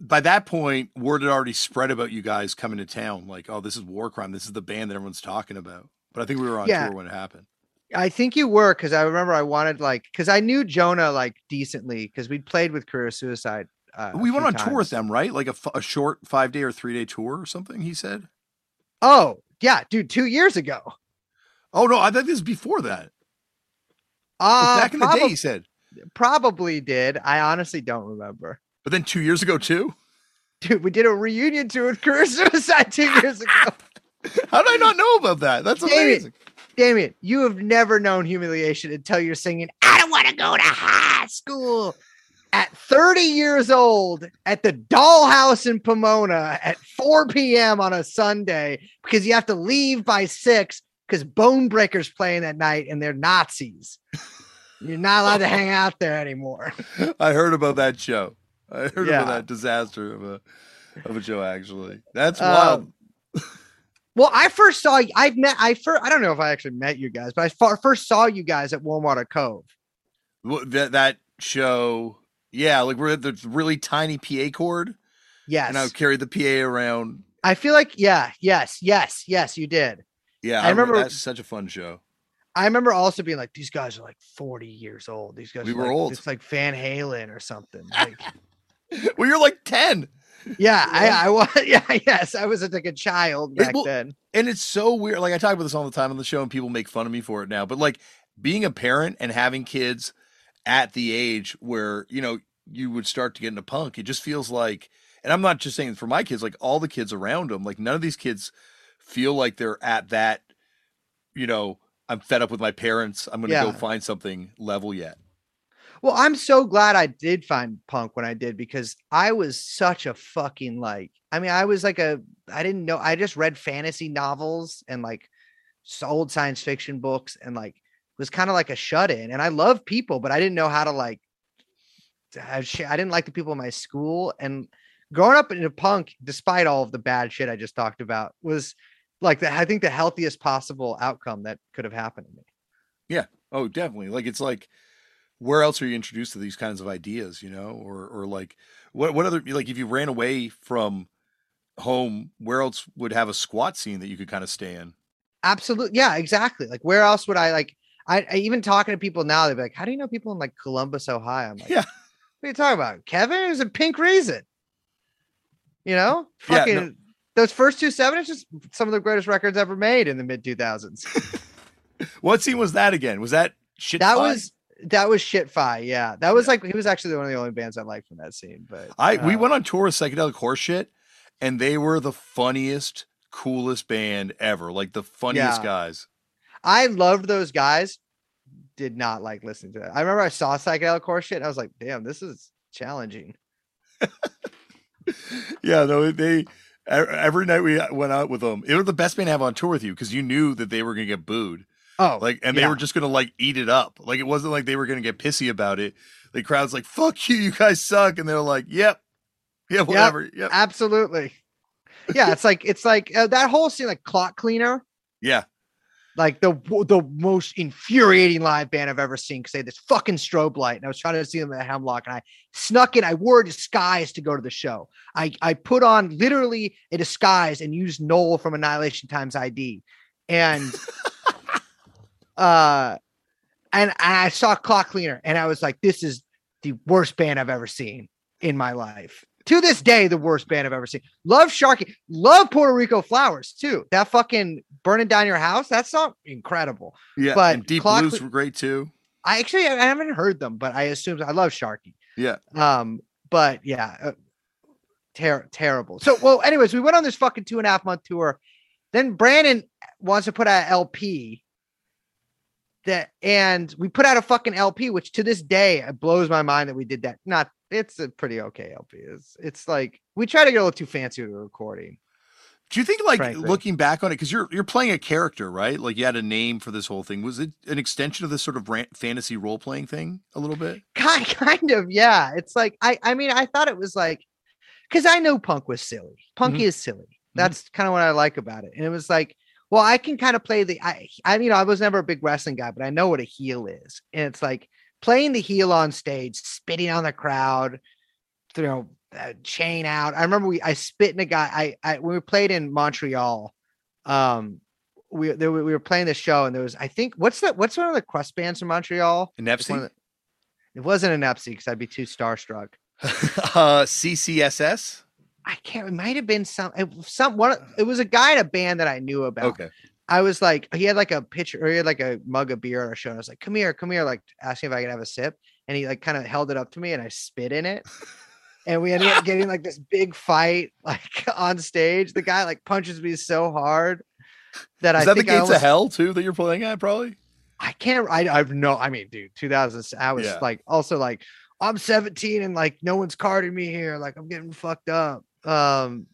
by that point word had already spread about you guys coming to town. Like, oh, this is Warkrime. This is the band that everyone's talking about. But I think we were on Yeah. tour when it happened. I think you were because I remember I wanted like because I knew Jonah like decently because we'd played with Career Suicide Uh, we went on tour with them, right? Like a, f- a short five day or three day tour or something. He said. Oh yeah, dude, two years ago. Oh no, I thought this was before that. Uh, Back in the day, he said. probably did. I honestly don't remember. But then two years ago too. Dude, we did a reunion tour with Career Suicide two years ago. How did I not know about that? That's amazing. Damian, you have never known humiliation until you're singing, I don't want to go to high school. At 30 years old at the dollhouse in Pomona at 4 p.m. on a Sunday because you have to leave by six because Bone Breakers playing that night and they're Nazis. You're not allowed to hang out there anymore. I heard about that show. I heard Yeah. about that disaster of a of a show. Actually, that's Um, wild. Well, I first saw I've met I first I don't know if I actually met you guys, but I far, first saw you guys at Warmwater Cove. Well, that that show, yeah, like we're at the really tiny PA cord, Yes. and I would carry the PA around. I feel like yeah, yes, yes, yes, you did. Yeah, I remember- that's such a fun show. I remember also being like, these guys are like 40 years old. These guys We were like- old. It's like Van Halen or something. Like, Well, you're like ten, yeah, I, I was. Yeah, yes, I was like a child It- back well, then. and it's so weird. Like I talk about this all the time on the show, and people make fun of me for it now. But like being a parent and having kids at the age where you know you would start to get into punk, it just feels like. And I'm not just saying for my kids, like all the kids around them, like none of these kids feel like they're at that. You know, I'm fed up with my parents. I'm going to Yeah. go find something level yet. Well, I'm so glad I did find punk when I did because I was such a fucking like. I mean, I was like a. I didn't know. I just read fantasy novels and like old science fiction books and like was kind of like a shut in. And I love people, but I didn't know how to like. I didn't like the people in my school and growing up into punk, despite all of the bad shit I just talked about, was like the I think the healthiest possible outcome that could have happened to me. Yeah. Oh, definitely. Like it's like where else are you introduced to these kinds of ideas, you know? Or or like what what other like if you ran away from home, where else would have a squat scene that you could kind of stay in? Absolutely. Yeah, exactly. Like where else would I like I, I even talking to people now, they'd be like, How do you know people in like Columbus, Ohio? I'm like, Yeah. What are you talking about? Kevin It was a pink reason. You know? Yeah, Fucking no- those first two seven is just some of the greatest records ever made in the mid two thousands. What scene was that again? Was that shit? That was that was shit fi. Yeah. That was like he was actually one of the only bands I liked from that scene. But I we uh, went on tour with Psychedelic Horseshit, and they were the funniest, coolest band ever. Like the funniest Yeah. guys. I loved those guys. Did not like listening to that. I remember I saw Psychedelic Horseshit and I was like, damn, this is challenging. Yeah, no, they every night we went out with them. It was the best band to have on tour with you because you knew that they were gonna get booed. Oh, Like, and they yeah. were just gonna like eat it up. Like, it wasn't like they were gonna get pissy about it. The crowd's like, "Fuck you, you guys suck," and they're like, "Yep, yeah, whatever, yep, absolutely. Yeah, it's like it's like uh, that whole scene, like Clockcleaner, yeah." like the the most infuriating live band I've ever seen because they had this fucking strobe light, and I was trying to see them at Hemlock, and I snuck in. I wore a disguise to go to the show. I I put on literally a disguise and used Noel from Annihilation Times ID, and uh, and I saw Clockcleaner, and I was like, this is the worst band I've ever seen in my life. To this day, the worst band I've ever seen. Love Sharkey, love Puerto Rico Flowers too. That fucking burning down your house, that song incredible. Yeah, But Deep Clock- Blues were great too. I actually I haven't heard them, but I assume I love Sharkey. Yeah. Um, but yeah, uh, ter- terrible. So, well, anyways, we went on this fucking two and a half month tour. Then Brandon wants to put out an LP. That and we put out a fucking LP, which to this day it blows my mind that we did that. Not it's a pretty okay LP. It's it's like we try to get a little too fancy with the recording. Do you think, like, Frankly. looking back on it, because you're you're playing a character, right? Like, you had a name for this whole thing. Was it an extension of this sort of ran- fantasy role playing thing a little bit? kind kind of yeah it's like i i mean i thought it was like because i know punk was silly punk Mhm. is silly that's kind of what i like about it and it was like well i can kind of play the i i you know i was never a big wrestling guy but i know what a heel is and it's like playing the heel on stage spitting on the crowd you know uh, chain out i remember we i spit in a guy i i when we played in montreal um we there, we were playing the show and there was i think what's that what's one of the crust bands from montreal Nepsi? it wasn't an Epsi because I'd be too starstruck. uh, CCSS. I can't. It might have been some. It, was some one. Uh-huh. It was a guy in a band that I knew about. Okay. I was like, he had like a pitcher or he had like a mug of beer on a show. And I was like, come here, come here, like asking if I could have a sip. And he like kind of held it up to me and I spit in it. And we ended up getting like this big fight like on stage. The guy like punches me so hard that Is I that the think I, gates almost, of hell too that you're playing at? Probably. I can't I I've no I mean dude 2000 I was Yeah. like also like I'm 17 and like no one's carding me here like I'm getting fucked up um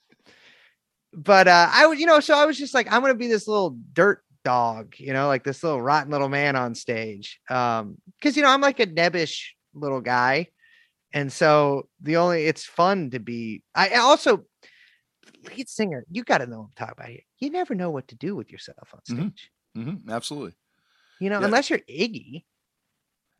but uh I was you know so I was just like I'm gonna be this little dirt dog you know like this little rotten little man on stage um because you know I'm like a nebbish little guy and so the only it's fun to be I also lead singer you got to know what I'm talking about here you never know what to do with yourself on Mhm. stage hmm absolutely. you know Yeah. unless you're Iggy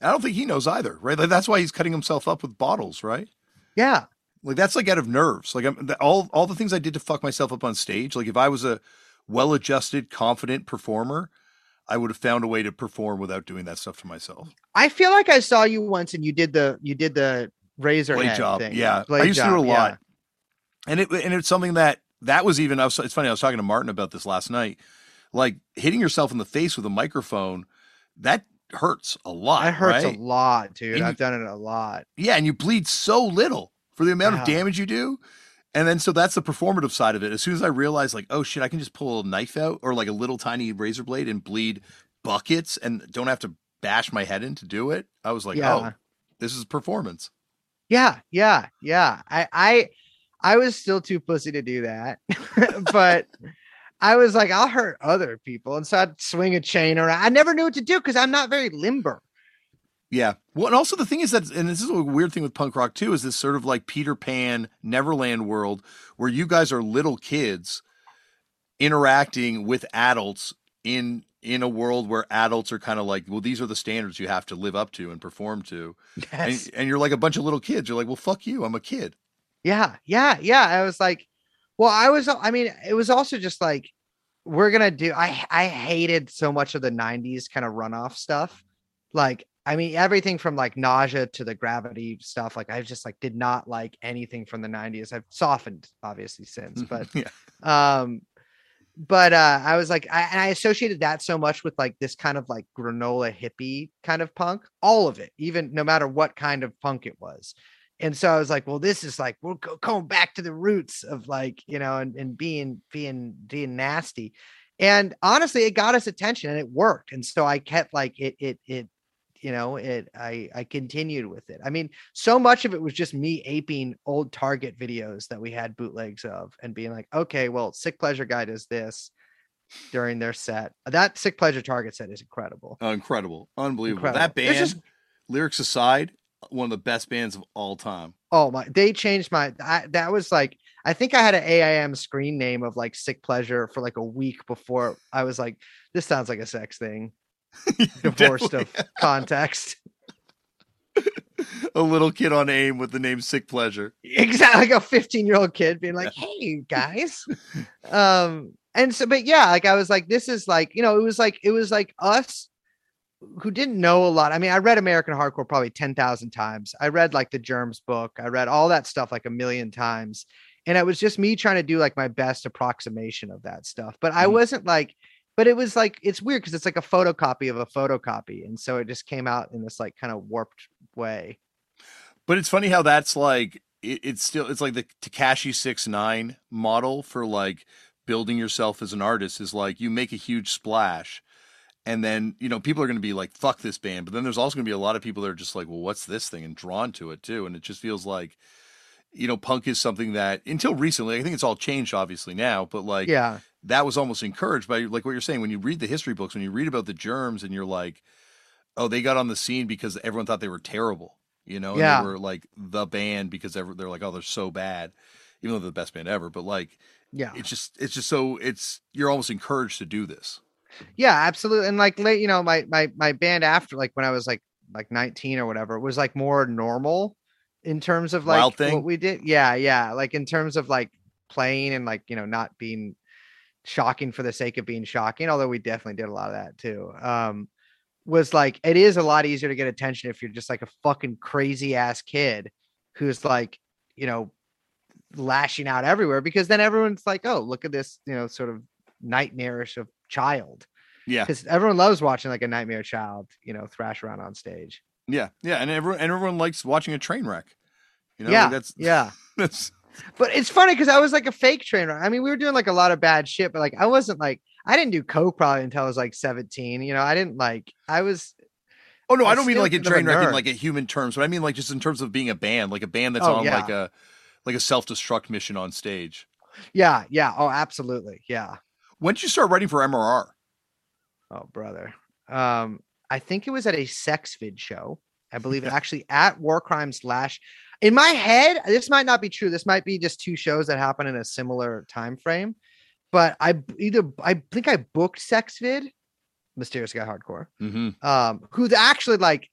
I don't think he knows either, right? Like that's why he's cutting himself up with bottles, right? yeah Like that's like out of nerves. Like I'm, all all the things I did to fuck myself up on stage. Like if I was a well-adjusted, confident performer, I would have found a way to perform without doing that stuff to myself. I feel like I saw you once and you did the you did the razor Blade job, thing. yeah. I Blade used to do it a lot. yeah. and it and it's something that that was even I was, it's funny I was talking to Martin about this last night like hitting yourself in the face with a microphone that hurts a lot That hurts right? a lot, dude. And I've done it a lot. yeah and you bleed so little for the amount of uh-huh. damage you do and then so that's the performative side of it as soon as I realized like oh shit I can just pull a knife out or like a little tiny razor blade and bleed buckets and don't have to bash my head in to do it I was like oh, Yeah. oh this is performance Yeah, yeah, yeah. I I I was still too pussy to do that. but I was like, I'll hurt other people. And so I'd swing a chain around. I never knew what to do because I'm not very limber. Yeah. Well, and also the thing is that, and this is a weird thing with punk rock too, is this sort of like Peter Pan Neverland world where you guys are little kids interacting with adults in in a world where adults are kind of like, well, these are the standards you have to live up to and perform to, Yes. and, and you're like a bunch of little kids. You're like, well, fuck you, I'm a kid. Yeah, yeah, yeah. I was like, well, I was. I mean, it was also just like we're gonna do. I I hated so much of the '90s kind of runoff stuff. Like, I mean, everything from like nausea to the gravity stuff. Like, I just like did not like anything from the '90s. I've softened obviously since, but yeah, um but uh i was like I, and i associated that so much with like this kind of like granola hippie kind of punk all of it even no matter what kind of punk it was and so i was like well this is like we're go- going back to the roots of like you know and, and being being being nasty and honestly it got us attention and it worked and so i kept like it it it you know it i i continued with it i mean so much of it was just me aping old target videos that we had bootlegs of and being like okay well sick pleasure guy does this during their set that sick pleasure target set is incredible Uh, incredible, unbelievable. Incredible. That band, just- lyrics aside, one of the best bands of all time. oh my they changed my I, that was like i think i had an aim screen name of like sick pleasure for like a week before i was like this sounds like a sex thing divorced of context. A little kid on aim with the name Sick Pleasure. exactly like a 15 year old kid being like hey guys. Um and so but yeah like i was like this is like you know it was like it was like us who didn't know a lot. I mean i read american hardcore probably 10,000 times. I read like the germs book. I read all that stuff like a million times. And it was just me trying to do like my best approximation of that stuff. But i Mhm. wasn't like but it was like it's weird because it's like a photocopy of a photocopy and so it just came out in this like kind of warped way. But it's funny how that's like it, it's still it's like the Tekashi six nine model for like building yourself as an artist is like you make a huge splash and then you know people are going to be like fuck this band but then there's also going to be a lot of people that are just like well what's this thing? and drawn to it too and it just feels like you know punk is something that until recently i think it's all changed obviously now but like yeah that was almost encouraged by like what you're saying when you read the history books when you read about the germs and you're like oh they got on the scene because everyone thought they were terrible you know and they were like the band because every, they're like oh they're so bad even though they're the best band ever but like yeah. it's just it's just so it's you're almost encouraged to do this. Yeah absolutely and like late you know my my my band after like when i was like like 19 or whatever it was like more normal in terms of like what we did yeah yeah like in terms of like playing and like you know not being shocking for the sake of being shocking although we definitely did a lot of that too um was like it is a lot easier to get attention if you're just like a fucking crazy ass kid who's like, you know, lashing out everywhere because then everyone's like, oh, look at this, you know, sort of nightmarish of child. Yeah. Because everyone loves watching like a nightmare child, you know, thrash around on stage. Yeah. Yeah. And everyone and everyone likes watching a train wreck. You know, yeah. like that's yeah. that's But it's funny because I was like a fake trainer. I mean, we were doing like a lot of bad shit, but like I wasn't like I didn't do coke probably until I was like 17. You know, I didn't like I was Oh no, I I'm don't mean like a kind of a train wreck in like a human terms, but I mean like just in terms of being a band, like a band that's Oh, on yeah. like a like a self destruct mission on stage. yeah, yeah. Oh, absolutely. Yeah. When did you start writing for MRR? Oh, brother. Um, I think it was at a sex vid show. I believe actually at War Crimes Lash. In my head, this might not be true. This might be just two shows that happen in a similar time frame. But I either I think I booked sex vid, Mysterious Guy Hardcore, Mm-hmm. um, who's actually like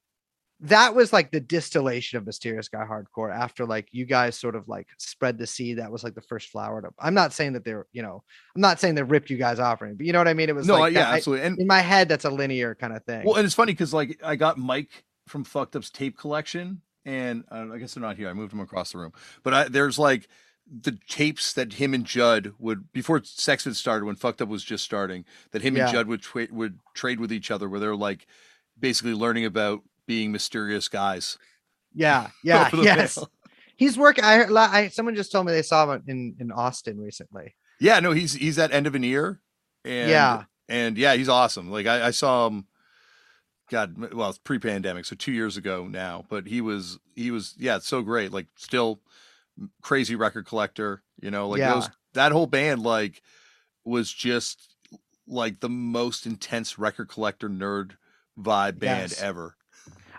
that was like the distillation of Mysterious Guy Hardcore after like you guys sort of like spread the seed. That was like the first flower to I'm not saying that they're, you know, I'm not saying they ripped you guys off or anything, but you know what I mean? It was No, like yeah, that- absolutely. And in my head, that's a linear kind of thing. well, and it's funny because like I got Mike from Fucked Up's tape collection, and uh, I guess they're not here. I moved them across the room, but I, there's like the tapes that him and Judd would before Sex had started when Fucked Up was just starting. That him Yeah. and Judd would tra- would trade with each other, where they're like basically learning about being mysterious guys. yeah, yeah, yes. mail. He's working. I, heard- I someone just told me they saw him in in Austin recently. Yeah, no, he's he's at end of an ear, and yeah, and yeah, he's awesome. Like I, I saw him, God, well, it's pre-pandemic, so two years ago now. But he was he was yeah, so great. Like still crazy record collector. You know, like Yeah. those that whole band like was just like the most intense record collector nerd vibe band Yes. ever.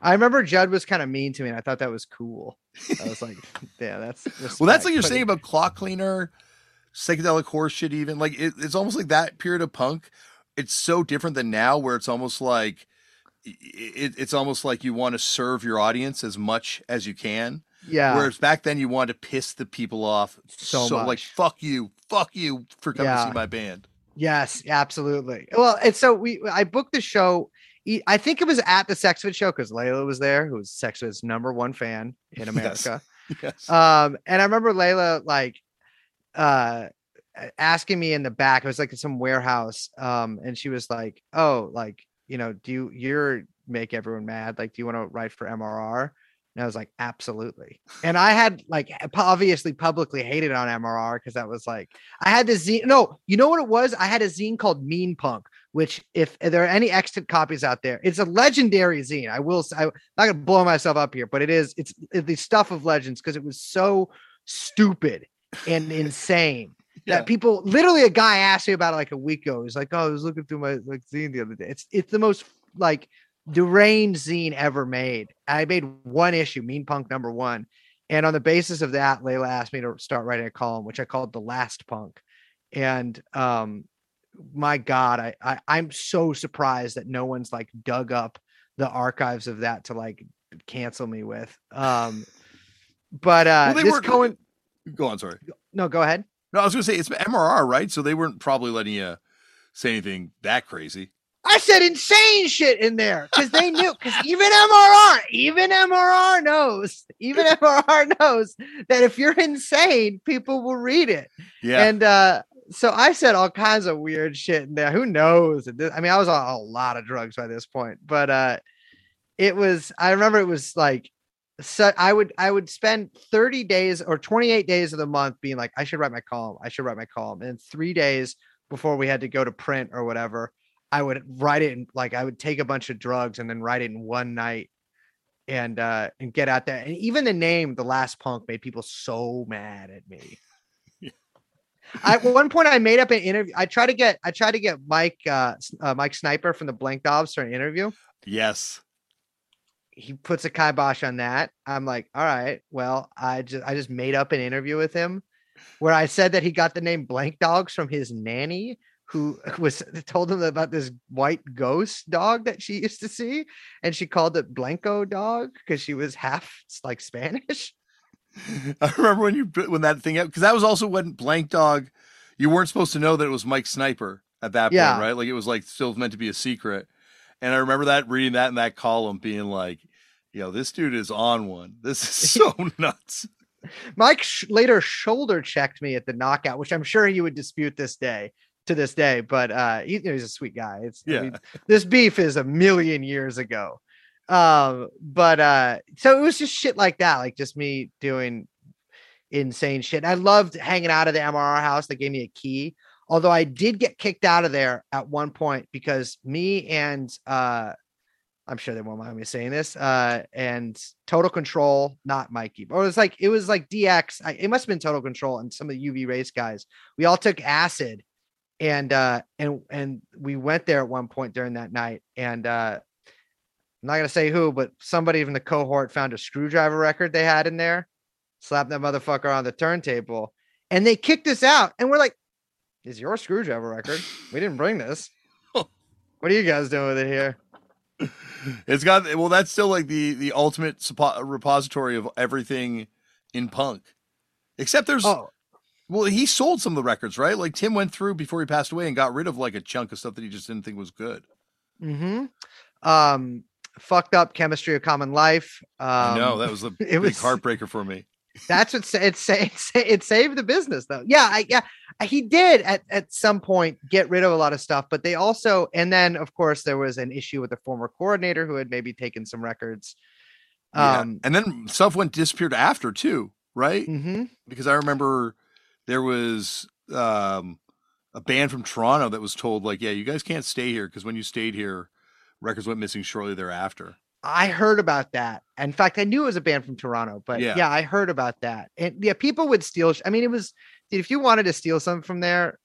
I remember Judd was kind of mean to me, and I thought that was cool. I was like, yeah, that's Well, that's respect, like you're saying about clock cleaner, Psychedelic Horseshit. Even like it, it's almost like that period of punk. It's so different than now, where it's almost like it, it's almost like you want to serve your audience as much as you can. Yeah, Whereas back then, you wanted to piss the people off So like much. fuck you, fuck you for coming to see my band. Yes, absolutely. Well, and so we I booked the show. I think it was at the Sex Vid show because Layla was there, who was Sex Vid's number one fan in America. Yes. Um, and I remember Layla like uh asking me in the back, it was like in some warehouse. Um, and she was like, Oh, like, you know, do you you're make everyone mad? Like, do you want to write for MRR? And I was like, absolutely. And I had like obviously publicly hated on MRR because that was like I had the zine. No, you know what it was? I had a zine called Mean Punk, which if there are any extant copies out there, it's a legendary zine. I will. I'm not gonna blow myself up here, but it is. It's, it's the stuff of legends because it was so stupid and insane Yeah. that people literally a guy asked me about it like a week ago. He's like, "Oh, I was looking through my like zine the other day. It's it's the most like deranged zine ever made. I made one issue, Mean Punk number one, and on the basis of that, Layla asked me to start writing a column, which I called the Last Punk. And um, my God, I, I I'm so surprised that no one's like dug up the archives of that to like cancel me with. Um, but uh, Well, they this weren't- Cohen, Go on, sorry. no, go ahead. No, I was gonna say it's MRR, right? So they weren't probably letting you say anything that crazy. I said insane shit in there because they knew because even MRR, even MRR knows, even MRR knows that if you're insane, people will read it. Yeah. And uh so I said all kinds of weird shit in there. Who knows? I mean, I was on a lot of drugs by this point, but uh it was I remember it was like so I would I would spend 30 days or 28 days of the month being like, I should write my column. I should write my column. And three days before we had to go to print or whatever, I would write it in like I would take a bunch of drugs and then write it in one night and uh and get out there. And even the name, the last punk, made people so mad at me. I, at one point I made up an interview. I tried to get I tried to get Mike uh, uh Mike Sniper from the Blank Dogs for an interview. yes. He puts a kibosh on that. I'm like, all right, well, I just I just made up an interview with him where I said that he got the name Blank Dogs from his nanny who was uh, told him about this white ghost dog that she used to see and she called it Blanco dog because she was half like Spanish. I remember when you when that thing because that was also when Blank Dog, you weren't supposed to know that it was Mike Sniper at that Yeah. point, right? Like it was like still meant to be a secret. And I remember that reading that in that column, being like, Yo, this dude is on one. This is so nuts. Mike sh- later shoulder checked me at the knockout, which I'm sure he would dispute this day to this day. But uh, he, you know, he's a sweet guy. It's I Yeah. mean, this beef is a million years ago. Um, but uh, so it was just shit like that, like just me doing insane shit. I loved hanging out of the MRR house. They gave me a key. Although I did get kicked out of there at one point because me and uh I'm sure they won't mind me saying this. Uh, and Total Control, not Mikey, but it was like it was like DX. I, it must have been Total Control and some of the UV race guys. We all took acid, and uh, and and we went there at one point during that night. And uh, I'm not gonna say who, but somebody from the cohort found a Skrewdriver record they had in there, slapped that motherfucker on the turntable, and they kicked us out. And we're like, "Is your Skrewdriver record? We didn't bring this. What are you guys doing with it here?" It's got well, that's still like the the ultimate suppo- repository of everything in punk. Except there's Oh, well, he sold some of the records, right? Like Tim went through before he passed away and got rid of like a chunk of stuff that he just didn't think was good. Mm-hmm. Um, fucked up chemistry of common life. Um, know that was a it big was- heartbreaker for me. That's what it it, it saved the business though. Yeah, I, yeah, he did at at some point get rid of a lot of stuff, but they also and then of course there was an issue with the former coordinator who had maybe taken some records. Yeah. Um, and then stuff went disappeared after too, right? mhm. Because I remember there was um, a band from Toronto that was told like, yeah, you guys can't stay here because when you stayed here, records went missing shortly thereafter. I heard about that. In fact, I knew it was a band from Toronto, but Yeah. yeah, I heard about that. And yeah, people would steal. sh- I mean, it was if you wanted to steal something from there,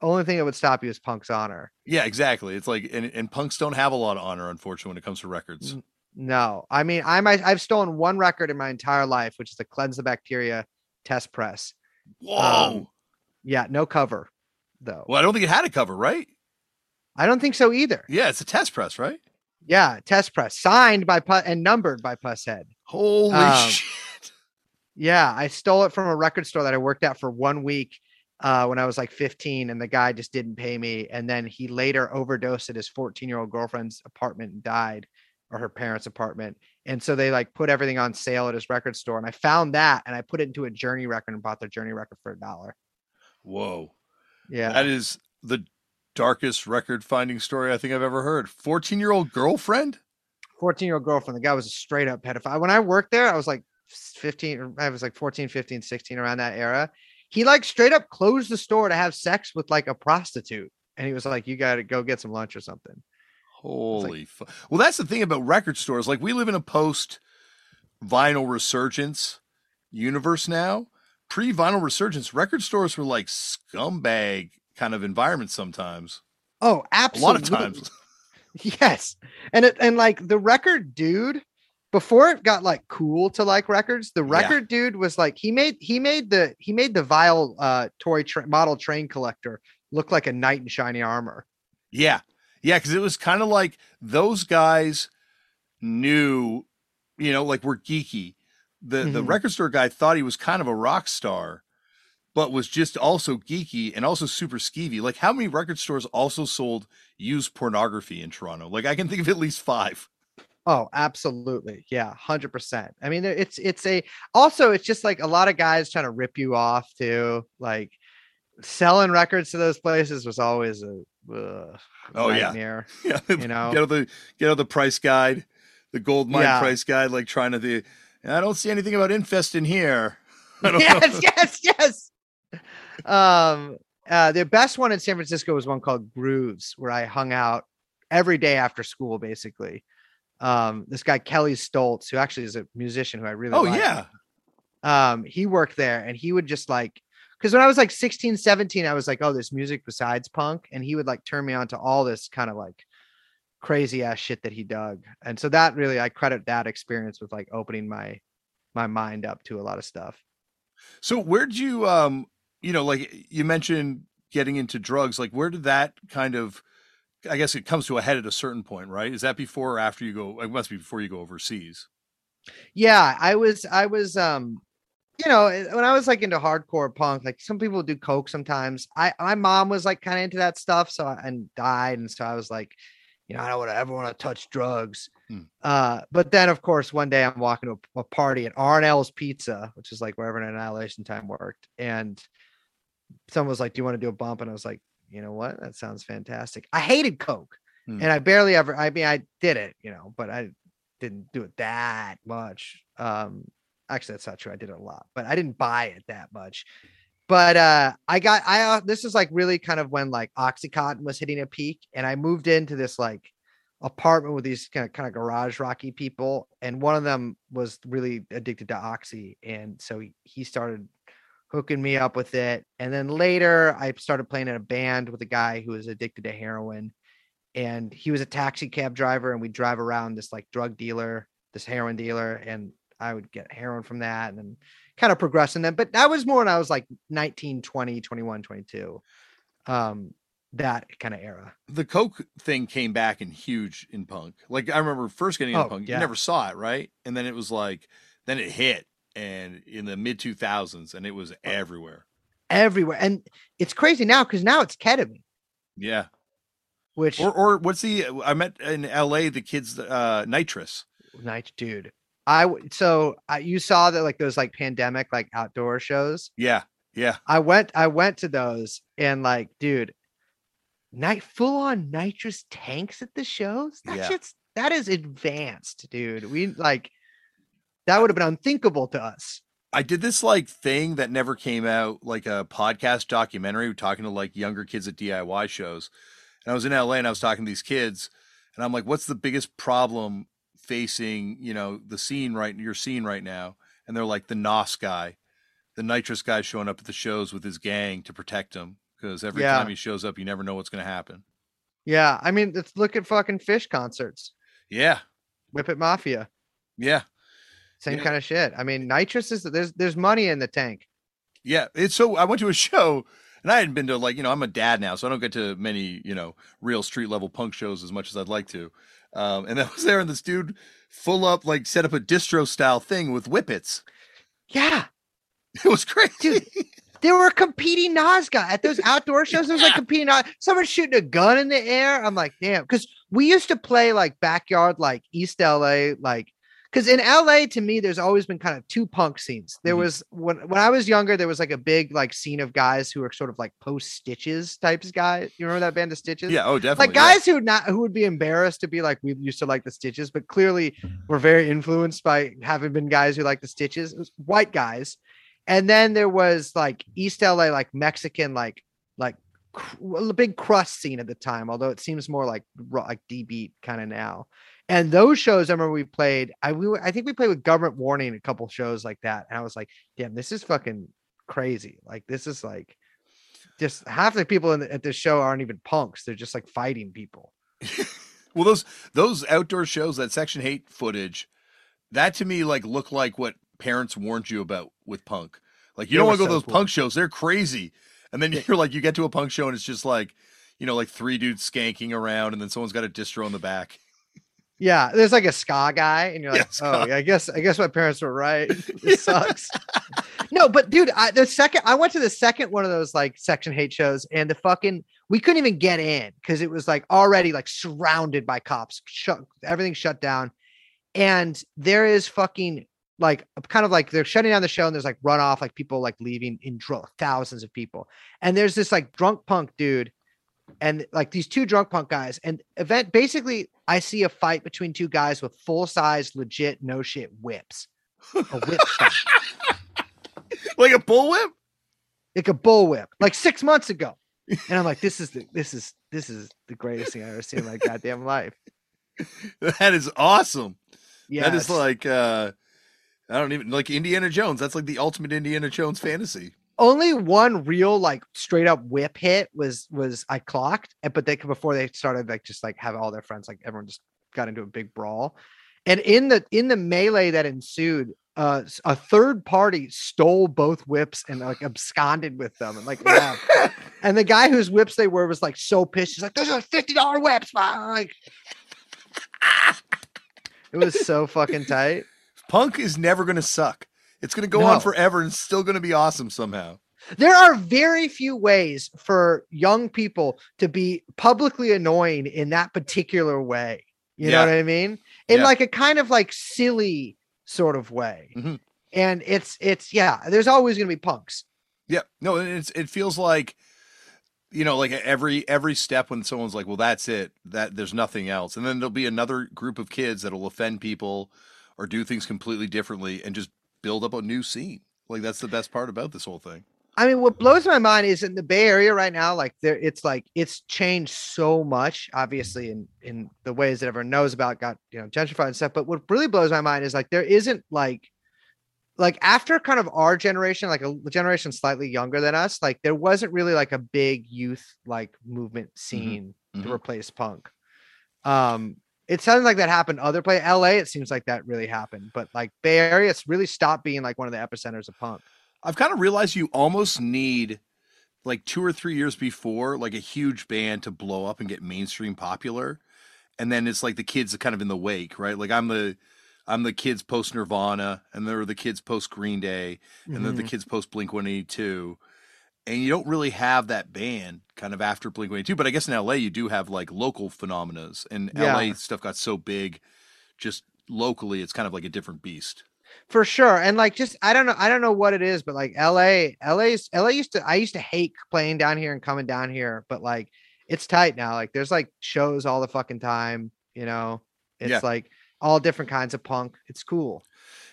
only thing that would stop you is Punk's honor. Yeah, exactly. It's like and, and punks don't have a lot of honor, unfortunately, when it comes to records. No, I mean, I might, I've stolen one record in my entire life, which is the Cleanse the Bacteria test press. Whoa. Um, Yeah, no cover though. well, I don't think it had a cover, right? I don't think so either. Yeah, it's a test press, right? Yeah, test press signed by Pu- and numbered by Pusshead. Holy Um, shit. Yeah, I stole it from a record store that I worked at for one week uh, when I was like 15, and the guy just didn't pay me. And then he later overdosed at his 14 year old girlfriend's apartment and died, or her parents' apartment. And so they like put everything on sale at his record store. And I found that and I put it into a Journey record and bought their Journey record for a dollar. Whoa. Yeah. That is the darkest record finding story I think I've ever heard. 14 year old girlfriend? 14 year old girlfriend. The guy was a straight up pedophile. When I worked there, I was like 15, I was like 14, 15, 16 around that era. He like straight up closed the store to have sex with like a prostitute. And he was like, You got to go get some lunch or something. Holy fu- Well, that's the thing about record stores. Like we live in a post vinyl resurgence universe now. Pre vinyl resurgence, record stores were like scumbag kind of environment sometimes. Oh, A absolutely. lot of times. Yes. And it and like the record dude, before it got like cool to like records, the Yeah. record dude was like he made he made the he made the vile uh toy tra- model train collector look like a knight in shiny armor. Yeah. Yeah, because it was kind of like those guys knew, you know, like we're geeky. The the Mhm. record store guy thought he was kind of a rock star, but was just also geeky and also super skeevy. Like how many record stores also sold used pornography in Toronto? Like I can think of at least five. Oh, absolutely. Yeah, 100%. I mean, it's it's a also it's just like a lot of guys trying to rip you off too. Like selling records to those places was always a ugh, Oh, yeah. nightmare. Yeah, You know? get out the get out the price guide, the gold mine Yeah. price guide, like trying to the. I don't see anything about infest in here. Yes, know. yes, yes. Um, uh, the best one in San Francisco was one called Grooves, where I hung out every day after school, basically. Um, this guy Kelley Stoltz, who actually is a musician who I really Oh like, yeah, um, he worked there, and he would just like, because when I was like 16, 17, I was like, oh, there's music besides punk, and he would like turn me on to all this kind of like crazy ass shit that he dug, and so that really I credit that experience with like opening my my mind up to a lot of stuff. So where'd you um you know like you mentioned getting into drugs like where did that kind of I guess it comes to a head at a certain point, right? Is that before or after you go? It must be before you go overseas. yeah i was i was um you know eh, when i was like into hardcore punk like some people do coke sometimes i my mom was like kind of into that stuff so I- and died and so i was like you know, I don't ever want to touch drugs. Hmm. Uh, but then of course one day I'm walking to a, a party at R&L's Pizza, which is like wherever Annihilation Time worked, and someone was like, "Do you want to do a bump?" And I was like, "You know what? That sounds fantastic." I hated Coke, Hmm. and I barely ever. I mean, I did it, you know, but I didn't do it that much. Um, actually, that's not true. I did it a lot, but I didn't buy it that much. But uh, I got I. Uh, this is like really kind of when like OxyContin was hitting a peak, and I moved into this like apartment with these kind of kind of garage rocky people, and one of them was really addicted to oxy, and so he, he started hooking me up with it. And then later, I started playing in a band with a guy who was addicted to heroin, and he was a taxi cab driver, and we'd drive around this like drug dealer, this heroin dealer, and I would get heroin from that, and then kind of progressing them. But that was more when I was like 19, 20, 21, 22. Um, that kind of era. the Coke thing came back in huge in punk. Like I remember first getting into Oh, punk, yeah. you never saw it, right? And then it was like, then it hit, and in the mid two thousands, and it was everywhere. Everywhere. And it's crazy now because now it's ketamine, Yeah. which Or or what's the? I met in L.A. the kids uh nitrous. night, dude. i so I, you saw that like those like pandemic like outdoor shows. Yeah. Yeah. I went I went to those and like, dude, night full on nitrous tanks at the shows. That Yeah. shit's that is advanced, dude. We like that would have been unthinkable to us. I did this like thing that never came out, like a podcast documentary talking to like younger kids at DIY shows. And I was in LA and I was talking to these kids, and I'm like, what's the biggest problem facing, you know, the scene right your scene right now? And they're like the NOS guy, the nitrous guy showing up at the shows with his gang to protect him. Because every Yeah. time he shows up, you never know what's gonna happen. Yeah, I mean, let's look at fucking Phish concerts. Yeah. Whip It Mafia, Yeah. Same Yeah. kind of shit. I mean, nitrous is there's there's money in the tank. Yeah, it's so I went to a show and I hadn't been to like, you know, I'm a dad now, so I don't get to many, you know, real street level punk shows as much as I'd like to. Um, and I was there and this dude full up like set up a distro style thing with whippets. Yeah, It was crazy. Dude. there were competing guys at those outdoor shows. There was like competing. Someone shooting a gun in the air. I'm like, damn, because we used to play like backyard, like East LA, like because in LA to me, there's always been kind of two punk scenes. There Mhm. was when when I was younger, there was like a big like scene of guys who were sort of like post Stitches types guys. You remember that band of Stitches? yeah, oh definitely. like guys who not who would be embarrassed to be like we used to like the stitches but clearly were very influenced by having been guys who like the stitches it was white guys and then there was like east la like mexican like like a big crust scene at the time although it seems more like like d beat kind of now and those shows i remember we played i we were, i think we played with government warning a couple shows like that and i was like damn this is fucking crazy like this is like just half the people in the, at this show aren't even punks they're just like fighting people Well, those those outdoor shows, that section eight footage, that to me like looked like what parents warned you about with punk. Like you They don't want to go to those cool. punk shows; they're crazy. And then you're like, you get to a punk show and it's just like, you know, like three dudes skanking around, and then someone's got a distro in the back. Yeah, there's like a ska guy, and you're Yeah, like, oh, yeah, I guess I guess my parents were right. This sucks. no, but dude, I, the second I went to the second one of those like Section H8 shows, and the fucking we couldn't even get in because it was like already like surrounded by cops, shut everything shut down, and there is fucking like kind of like they're shutting down the show, and there's like runoff, like people like leaving in dro- thousands of people, and there's this like drunk punk dude and like these two drunk punk guys and event basically i see a fight between two guys with full size legit no shit whips a whip like a bullwhip. like a bull whip like six months ago and i'm like this is the this is this is the greatest thing i've ever seen in my goddamn life That is awesome. yeah That is like uh I don't even like Indiana Jones. That's like the ultimate Indiana Jones fantasy. Only one real like straight up whip hit was was i clocked but they could before they started like just like have all their friends like everyone just got into a big brawl and in the in the melee that ensued uh s- a third party stole both whips and like absconded with them and like left. and the guy whose whips they were was like so pissed he's like those are 50 dollar whips man." like it was so fucking tight Punk is never going to suck. It's going to go on forever and still going to be awesome somehow. There are very few ways for young people to be publicly annoying in that particular way. You Yeah. know what I mean? In Yeah. like a kind of like silly sort of way. Mhm. And it's it's yeah, there's always gonna be punks. Yeah, no, it's it feels like you know, like every every step when someone's like, "Well, that's it. That there's nothing else," and then there'll be another group of kids that'll offend people or do things completely differently and just build up a new scene. Like that's the best part about this whole thing. I mean, what blows my mind is in the Bay Area right now, like there, it's like it's changed so much, obviously, in in the ways that everyone knows about, got you know gentrified and stuff. But what really blows my mind is like there isn't like, like after kind of our generation, like a generation slightly younger than us, like there wasn't really like a big youth like movement scene mhm. to replace punk. Um, it sounds like that happened other place. LA, it seems like that really happened, but like Bay Area, it's really stopped being like one of the epicenters of punk. I've kind of realized you almost need like two or three years before like a huge band to blow up and get mainstream popular, and then it's like the kids are kind of in the wake, right? Like I'm the I'm the kids post Nirvana, and there are the kids post Green Day, and then the mm-hmm. kids post Blink 182. And you don't really have that band kind of after Blink 182. But I guess in LA, you do have like local phenomena. And Yeah. LA stuff got so big just locally, it's kind of like a different beast. for sure and like just i don't know i don't know what it is but like la la's la used to i used to hate playing down here and coming down here but like it's tight now like there's like shows all the fucking time you know it's Yeah. like all different kinds of punk it's cool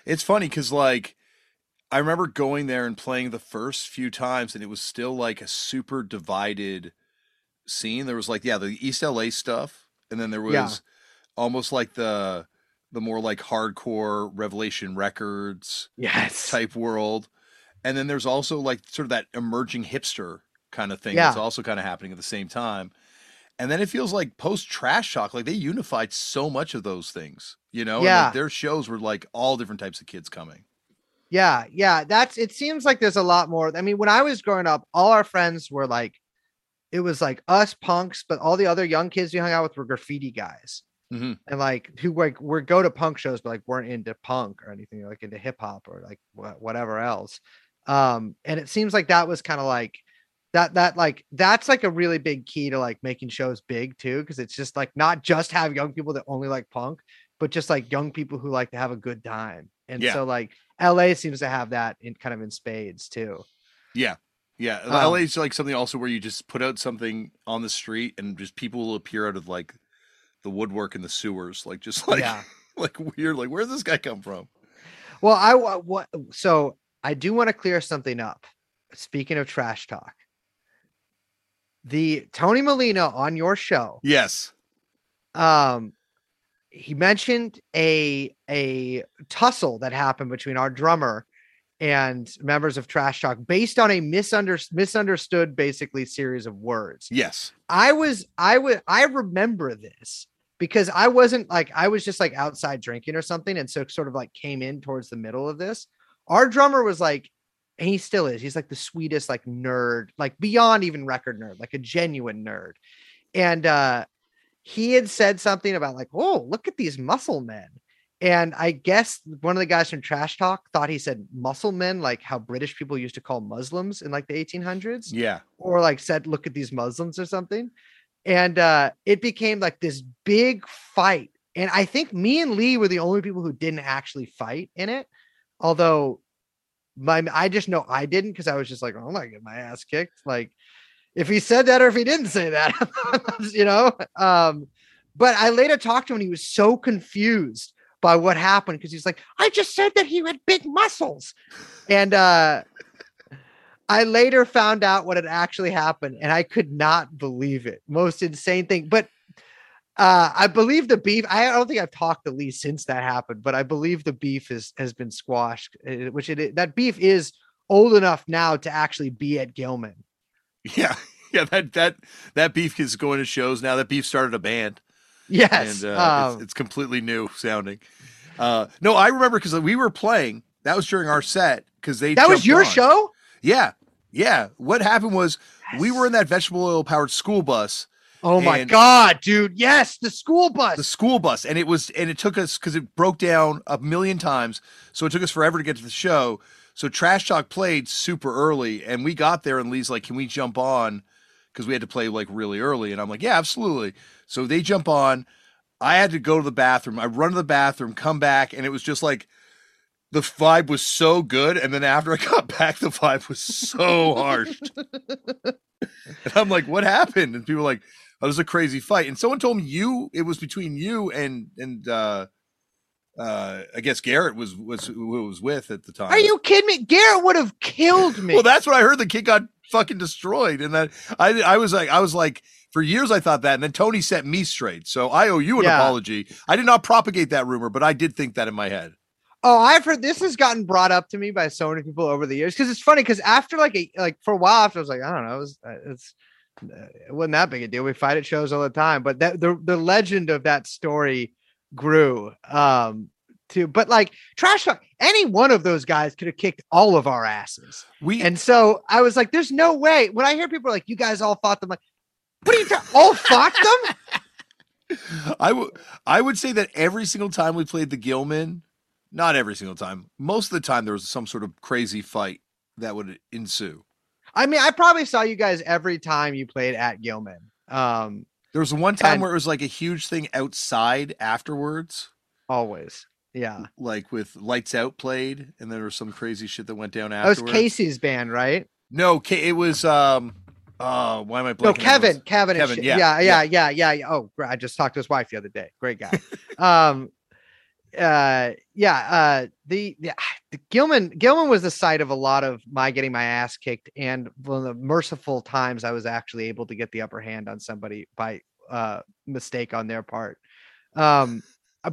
It's funny because like I remember going there and playing the first few times, and it was still like a super divided scene. There was like yeah, the East LA stuff, and then there was Yeah. almost like the the more like hardcore Revelation Records yes type world, and then there's also like sort of that emerging hipster kind of thing Yeah. that's also kind of happening at the same time. And then it feels like post trash talk, like they unified so much of those things, you know? And, Yeah. like, their shows were like all different types of kids coming. Yeah, yeah, that's it seems like there's a lot more. I mean, when I was growing up, all our friends were like it was like us punks, but all the other young kids we hung out with were graffiti guys. Mhm. And like who like were go to punk shows, but like weren't into punk or anything, like into hip hop or like wha- whatever else. Um, and it seems like that was kind of like that that like that's like a really big key to like making shows big too, because it's just like not just have young people that only like punk, but just like young people who like to have a good time. And Yeah. so like LA seems to have that in kind of in spades too. Yeah. Yeah. Um, LA is like something also where you just put out something on the street and just people will appear out of like the woodwork in the sewers, like just like yeah. like weird, like where where's this guy come from? Well, I what so I do want to clear something up. Speaking of trash talk, the Tony Molina on your show, Yes. um, he mentioned a a tussle that happened between our drummer and members of Trash Talk based on a misunder- misunderstood, basically series of words. Yes. I was I would I remember this because I wasn't like I was just like outside drinking or something and so sort of like came in towards the middle of this. Our drummer was like and he still is. He's like the sweetest like nerd, like beyond even record nerd, like a genuine nerd. And uh he had said something about like, "Oh, look at these muscle men." And I guess one of the guys from Trash Talk thought he said muscle men like how British people used to call Muslims in like the 1800s Yeah. or like said look at these muslims or something and uh it became like this big fight and i think me and lee were the only people who didn't actually fight in it although my i just know i didn't because i was just like oh, i'm not getting my ass kicked like if he said that or if he didn't say that you know um but i later talked to him and he was so confused by what happened because he's like i just said that he had big muscles and uh I later found out what had actually happened and I could not believe it. Most insane thing. But uh, I believe the beef. I don't think I've talked to Lee since that happened, but I believe the beef is has been squashed, uh, which it, that beef is old enough now to actually be at Gilman. Yeah. Yeah. That that that beef is going to shows now. That beef started a band. Yes. and uh, um, it's, it's completely new sounding. Uh, no, I remember because we were playing. That was during our set because they. that was your on. show? Yeah, yeah. What happened was we were in that vegetable oil powered school bus, Oh my god, dude. Yes, the school bus. the school bus, and it was and it took us because it broke down a million times, so it took us forever to get to the show. So Trash Talk played super early, and we got there, and Lee's like, "Can we jump on?" Because we had to play like really early, and I'm like, "Yeah, absolutely." So they jump on. I had to go to the bathroom. I run to the bathroom, come back, and it was just like the vibe was so good. And then after I got back, the vibe was so harsh. and I'm like, "What happened?" And people were like, "Oh, it was a crazy fight." And someone told me you it was between you and and uh uh I guess Garrett was was who was with at the time. Are you kidding me? Garrett would have killed me. Well, that's what I heard. The kid got fucking destroyed, and that I I was like I was like for years I thought that, and then Tony set me straight. So I owe you an Yeah. apology. I did not propagate that rumor, but I did think that in my head. Oh, I've heard this has gotten brought up to me by so many people over the years because it's funny because after like a like for a while after I was like I don't know it was uh, it's uh, it wasn't that big a deal we fight at shows all the time but that the the legend of that story grew um to but like trash talk any one of those guys could have kicked all of our asses. We and so I was like there's no way. When I hear people like you guys all fought them like what are you ta- all fought them? I would I would say that every single time we played the Gilman, not every single time, most of the time there was some sort of crazy fight that would ensue. I mean I probably saw you guys every time you played at Gilman. Um There was one time And- where it was like a huge thing outside afterwards, always yeah like with Lights Out played, and there was some crazy shit that went down afterwards. That was. Casey's band, right? No, it was um uh why am I blanking? No, Kevin. Kevin. Kevin, yeah, yeah, yeah. yeah, yeah, yeah, yeah. Oh. I just talked to his wife the other day. Great guy. um, uh, yeah. Uh, the, the the Gilman Gilman was the site of a lot of my getting my ass kicked, and one of the merciful times I was actually able to get the upper hand on somebody by uh mistake on their part. Um.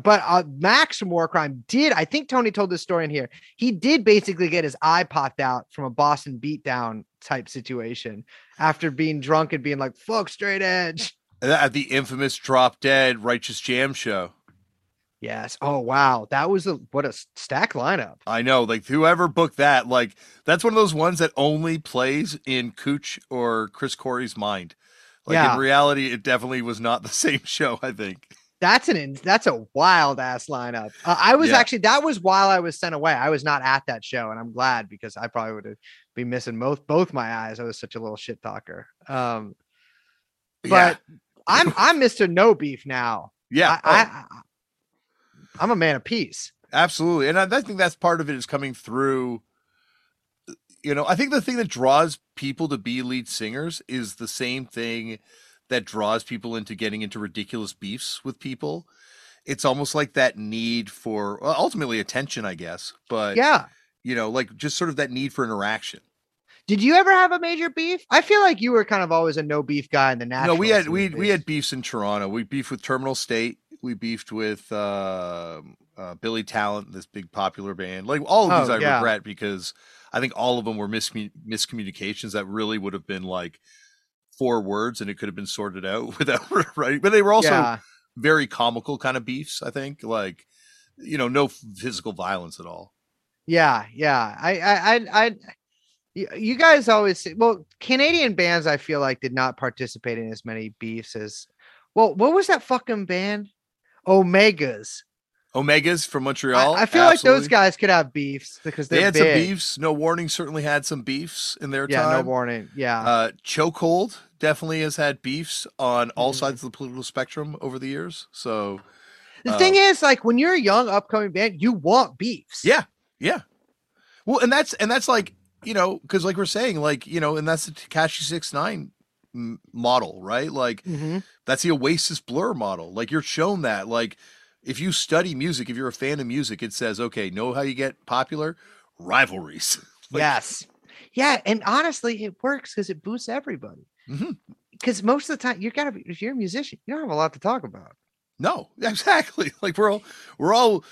But uh, Max from Warkrime did. I think Tony told this story in here. He did basically get his eye popped out from a Boston beatdown type situation after being drunk and being like "fuck straight edge." at the infamous Drop Dead Righteous Jam show. Yes. Oh wow, that was a what a stack lineup. I know, like whoever booked that, like that's one of those ones that only plays in Cooch or Chris Corey's mind. Like Yeah. in reality, it definitely was not the same show. I think. That's an that's a wild ass lineup. Uh, I was Yeah. actually that was while I was sent away. I was not at that show, and I'm glad because I probably would have been missing both both my eyes. I was such a little shit talker. Um, yeah, but I'm I'm Mr. No Beef now. yeah, I, oh, I, I I'm a man of peace. absolutely, and I, I think that's part of it is coming through. You know, I think the thing that draws people to be lead singers is the same thing that draws people into getting into ridiculous beefs with people. It's almost like that need for well, ultimately attention, I guess. But Yeah. you know, like just sort of that need for interaction. Did you ever have a major beef? I feel like you were kind of always a no beef guy in the No, we had we we had beefs in Toronto. We beefed with Terminal State. We beefed with uh, uh, Billy Talent, this big popular band. Like all of these, Oh, I yeah. regret because I think all of them were miscommu- miscommunications that really would have been like four words, and it could have been sorted out without right. But they were also yeah. very comical kind of beefs. I think, like you know, no physical violence at all. Yeah, yeah. I, I, I, you guys always say, well, Canadian bands, I feel like did not participate in as many beefs as, well, what was that fucking band? Omegas. Omegas from Montreal. I, I feel like those guys could have beefs because They had big. some beefs. No warning certainly had some beefs in their Yeah, time. no warning. Yeah. Uh, Chokehold definitely has had beefs on all Mhm. sides of the political spectrum over the years. So the uh, thing is, like, when you're a young upcoming band, you want beefs. yeah, yeah. Well, and that's and that's like you know because like we're saying like you know and that's the Tekashi Six Nine model, right? Like Mhm. that's the Oasis Blur model. Like you're shown that like if you study music, if you're a fan of music, it says okay, know how you get popular rivalries. Like- yes. Yeah. And honestly, it works because it boosts everybody. Because most of the time, you gotta be, if you're a musician, you don't have a lot to talk about. No, exactly. Like we're all we're all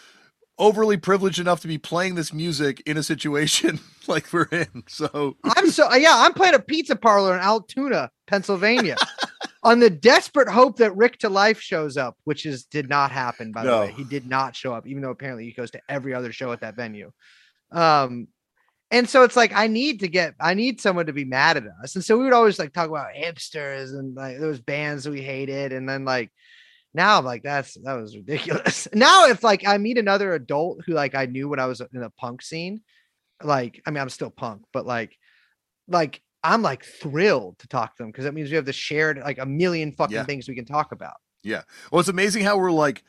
overly privileged enough to be playing this music in a situation like we're in. So I'm so yeah, I'm playing a pizza parlor in Altoona, Pennsylvania, on the desperate hope that Rick to Life shows up, which is did not happen. By the way, he did not show up, even though apparently he goes to every other show at that venue. Um, and so it's like I need to get, I need someone to be mad at us, and so we would always like talk about hipsters and like those bands we hated, and then like. Now I'm like that's that was ridiculous. Now if like I meet another adult who like I knew when I was in the punk scene, like I mean I'm still punk, but like like I'm like thrilled to talk to them because that means we have the shared like a million fucking Yeah. things we can talk about. Yeah. Well, it's amazing how we're like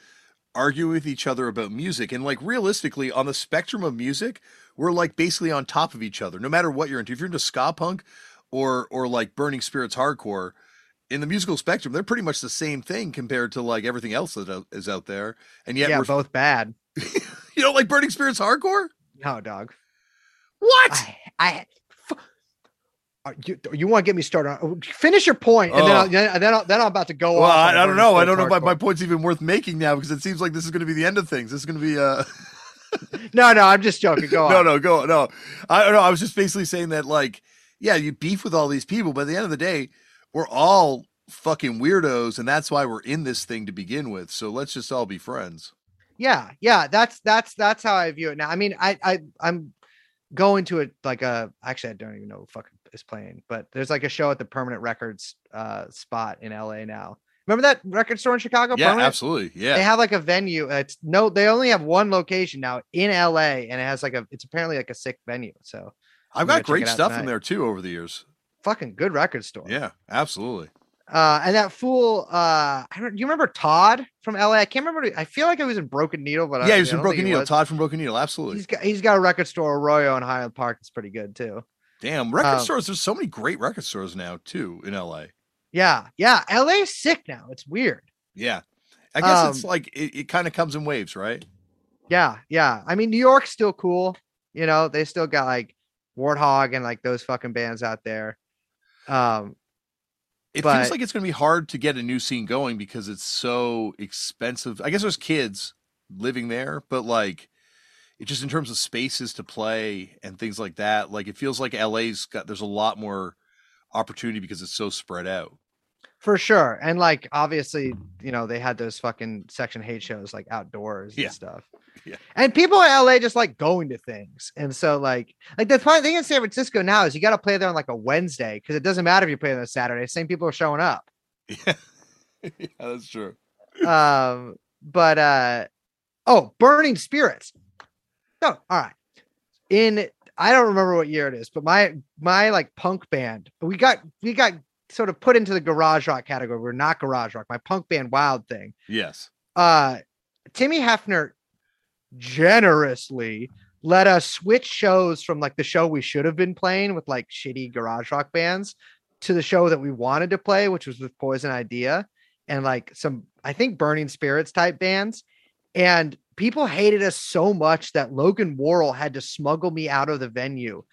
arguing with each other about music, and like realistically, on the spectrum of music, we're like basically on top of each other. No matter what you're into, if you're into ska punk or or like Burning Spirits hardcore, in the musical spectrum, they're pretty much the same thing compared to like everything else that is out- there. And yet, yeah, we're both bad. you don't like Burning Spirits hardcore? No, dog. What? I, I Uh, you, you want to get me started on finish your point and then, Oh. I'll, then, then, I'll, then I'm about to go well, off I, on don't know. I don't know if my, my point's even worth making now because it seems like this is going to be the end of things. This is going to be uh no no i'm just joking go on no, no, go no. I don't know. I was just basically saying that, like, yeah, you beef with all these people, but at the end of the day, we're all fucking weirdos, and that's why we're in this thing to begin with. So let's just all be friends. yeah yeah that's that's that's how i view it now i mean i i i'm going to it like a actually i don't even know fucking is playing but there's like a show at the permanent records uh spot in la now remember that record store in chicago yeah, Permanent? absolutely. Yeah, they have like a venue it's no they only have one location now in la and it has like a it's apparently like a sick venue so I've got great stuff tonight. there too over the years. fucking good record store Yeah, absolutely. Uh, and that fool, uh, I don't, you remember Todd from LA? I can't remember. I feel like it was in Broken Needle, but yeah, I he was from Broken Needle. Todd from Broken Needle. Absolutely. He's got he's got a record store, Arroyo in Highland Park. It's pretty good too. Damn, record um, stores. There's so many great record stores now too in LA. Yeah, yeah. LA's sick now. It's weird. Yeah, I guess it's Um, like it, it kind of comes in waves, right? Yeah, yeah. I mean, New York's still cool. You know, they still got like Warthog and like those fucking bands out there. Um, It But- feels like it's going to be hard to get a new scene going because it's so expensive. I guess there's kids living there, but like it just in terms of spaces to play and things like that, like it feels like LA's got there's a lot more opportunity because it's so spread out. for sure. And like obviously, you know, they had those fucking Section H8 shows like outdoors Yeah. and stuff. Yeah. And people in LA just like going to things. And so like like the fun thing in San Francisco now is you got to play there on like a Wednesday because it doesn't matter if you play on a Saturday. Same people are showing up. Yeah, yeah that's true. Um, but uh oh, Burning Spirits. No, all right. In I don't remember what year it is, but my my like punk band, we got we got sort of put into the garage rock category. We're not garage rock. My punk band Wild Thing. Yes. Uh Timmy Hefner generously let us switch shows from like the show we should have been playing with like shitty garage rock bands to the show that we wanted to play, which was with Poison Idea and like some, I think, Burning Spirits type bands. And people hated us so much that Logan Worrell had to smuggle me out of the venue.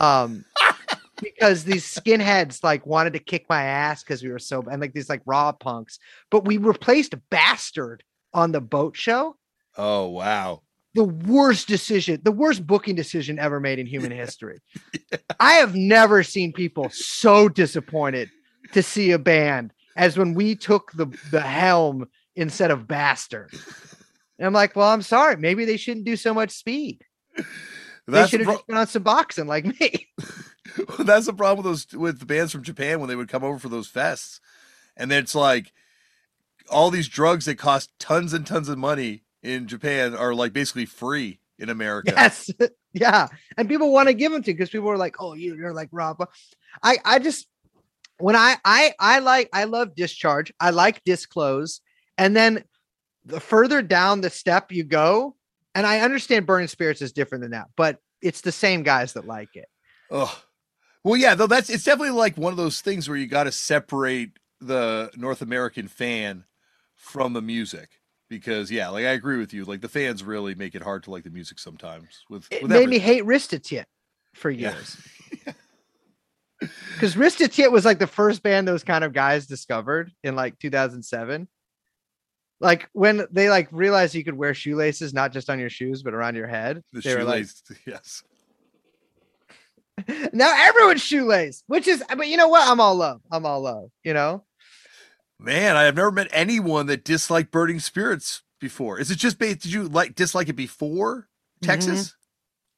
Um, because these skinheads like wanted to kick my ass because we were so and like these like raw punks, but we replaced Bastard on the boat show Oh wow. the worst decision, the worst booking decision ever made in human history. I have never seen people so disappointed to see a band as when we took the, the helm instead of bastard. And I'm like, well, I'm sorry. Maybe they shouldn't do so much speed. They should have pro- just been on Suboxone like me. that's the problem with those with the bands from Japan when they would come over for those fests, and then it's like all these drugs that cost tons and tons of money in Japan are like basically free in America. Yes. yeah. And people want to give them to because people are like, oh, you, you're like Rob. I, I just when I I I like I love discharge. I like disclose. And then the further down the step you go, and I understand burning spirits is different than that, but it's the same guys that like it. Oh, well, yeah, though that's it's definitely like one of those things where you got to separate the North American fan from the music because yeah, like I agree with you. Like the fans really make it hard to like the music sometimes. With, It with made me everything. hate Ristatit for years. Because Ristatit was like the first band those kind of guys discovered in like 2007. Like when they like realized you could wear shoelaces not just on your shoes but around your head. the they like, yes. now everyone's shoelace, which is, but you know what? I'm all love. I'm all love. You know, Man, I have never met anyone that disliked Burning Spirits before. Is it just based? Did you like dislike it before mm-hmm. Texas?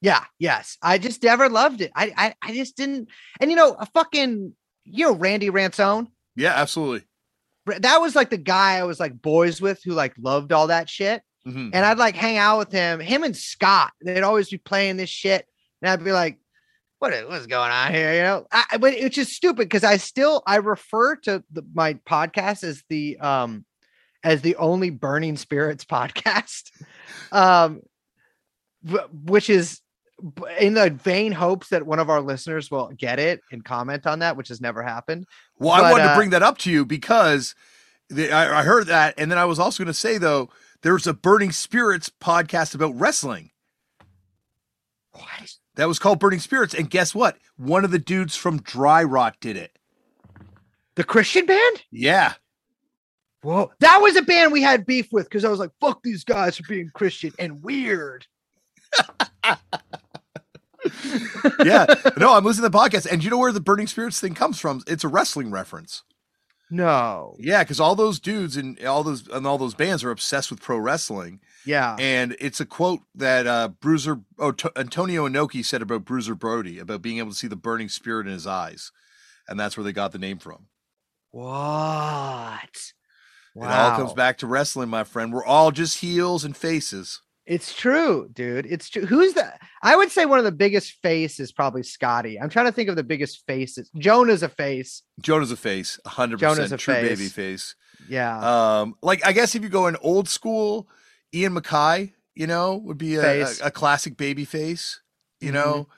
yeah, yes. I just never loved it. I, I, I just didn't. And you know, a fucking, you know, Randy Ransone. Yeah, absolutely. That was like the guy I was like boys with who like loved all that shit. Mhm. and I'd like hang out with him. Him and Scott, they'd always be playing this shit. and I'd be like, "What is what's going on here?" You know, I, but it's just stupid because I still I refer to the, my podcast as the um as the only Burning Spirits podcast, um, which is in the vain hopes that one of our listeners will get it and comment on that, which has never happened. Well, but, I wanted uh, to bring that up to you because the, I, I heard that, and then I was also going to say though, there's a Burning Spirits podcast about wrestling. What? That was called Burning Spirits, and guess what? One of the dudes from Dry Rot did it. The Christian band? Yeah. Whoa, that was a band we had beef with because I was like, "Fuck these guys for being Christian and weird." yeah, no, I'm listening to the podcast, and you know where the Burning Spirits thing comes from? It's a wrestling reference. No. Yeah, because all those dudes and all those and all those bands are obsessed with pro wrestling. Yeah. And it's a quote that uh Bruiser oh, T- Antonio Inoki said about Bruiser Brody about being able to see the burning spirit in his eyes. And that's where they got the name from. What? Wow. It all comes back to wrestling, my friend. We're all just heels and faces. It's true, dude. It's true. Who's the? I would say one of the biggest face is probably Scotty. I'm trying to think of the biggest faces. Jonah's a face. Jonah's a face. 100 percent true face. baby face. Yeah. Um, like I guess if you go in old school, Ian MacKaye, you know, would be a, a, a classic baby face. You mm-hmm. know,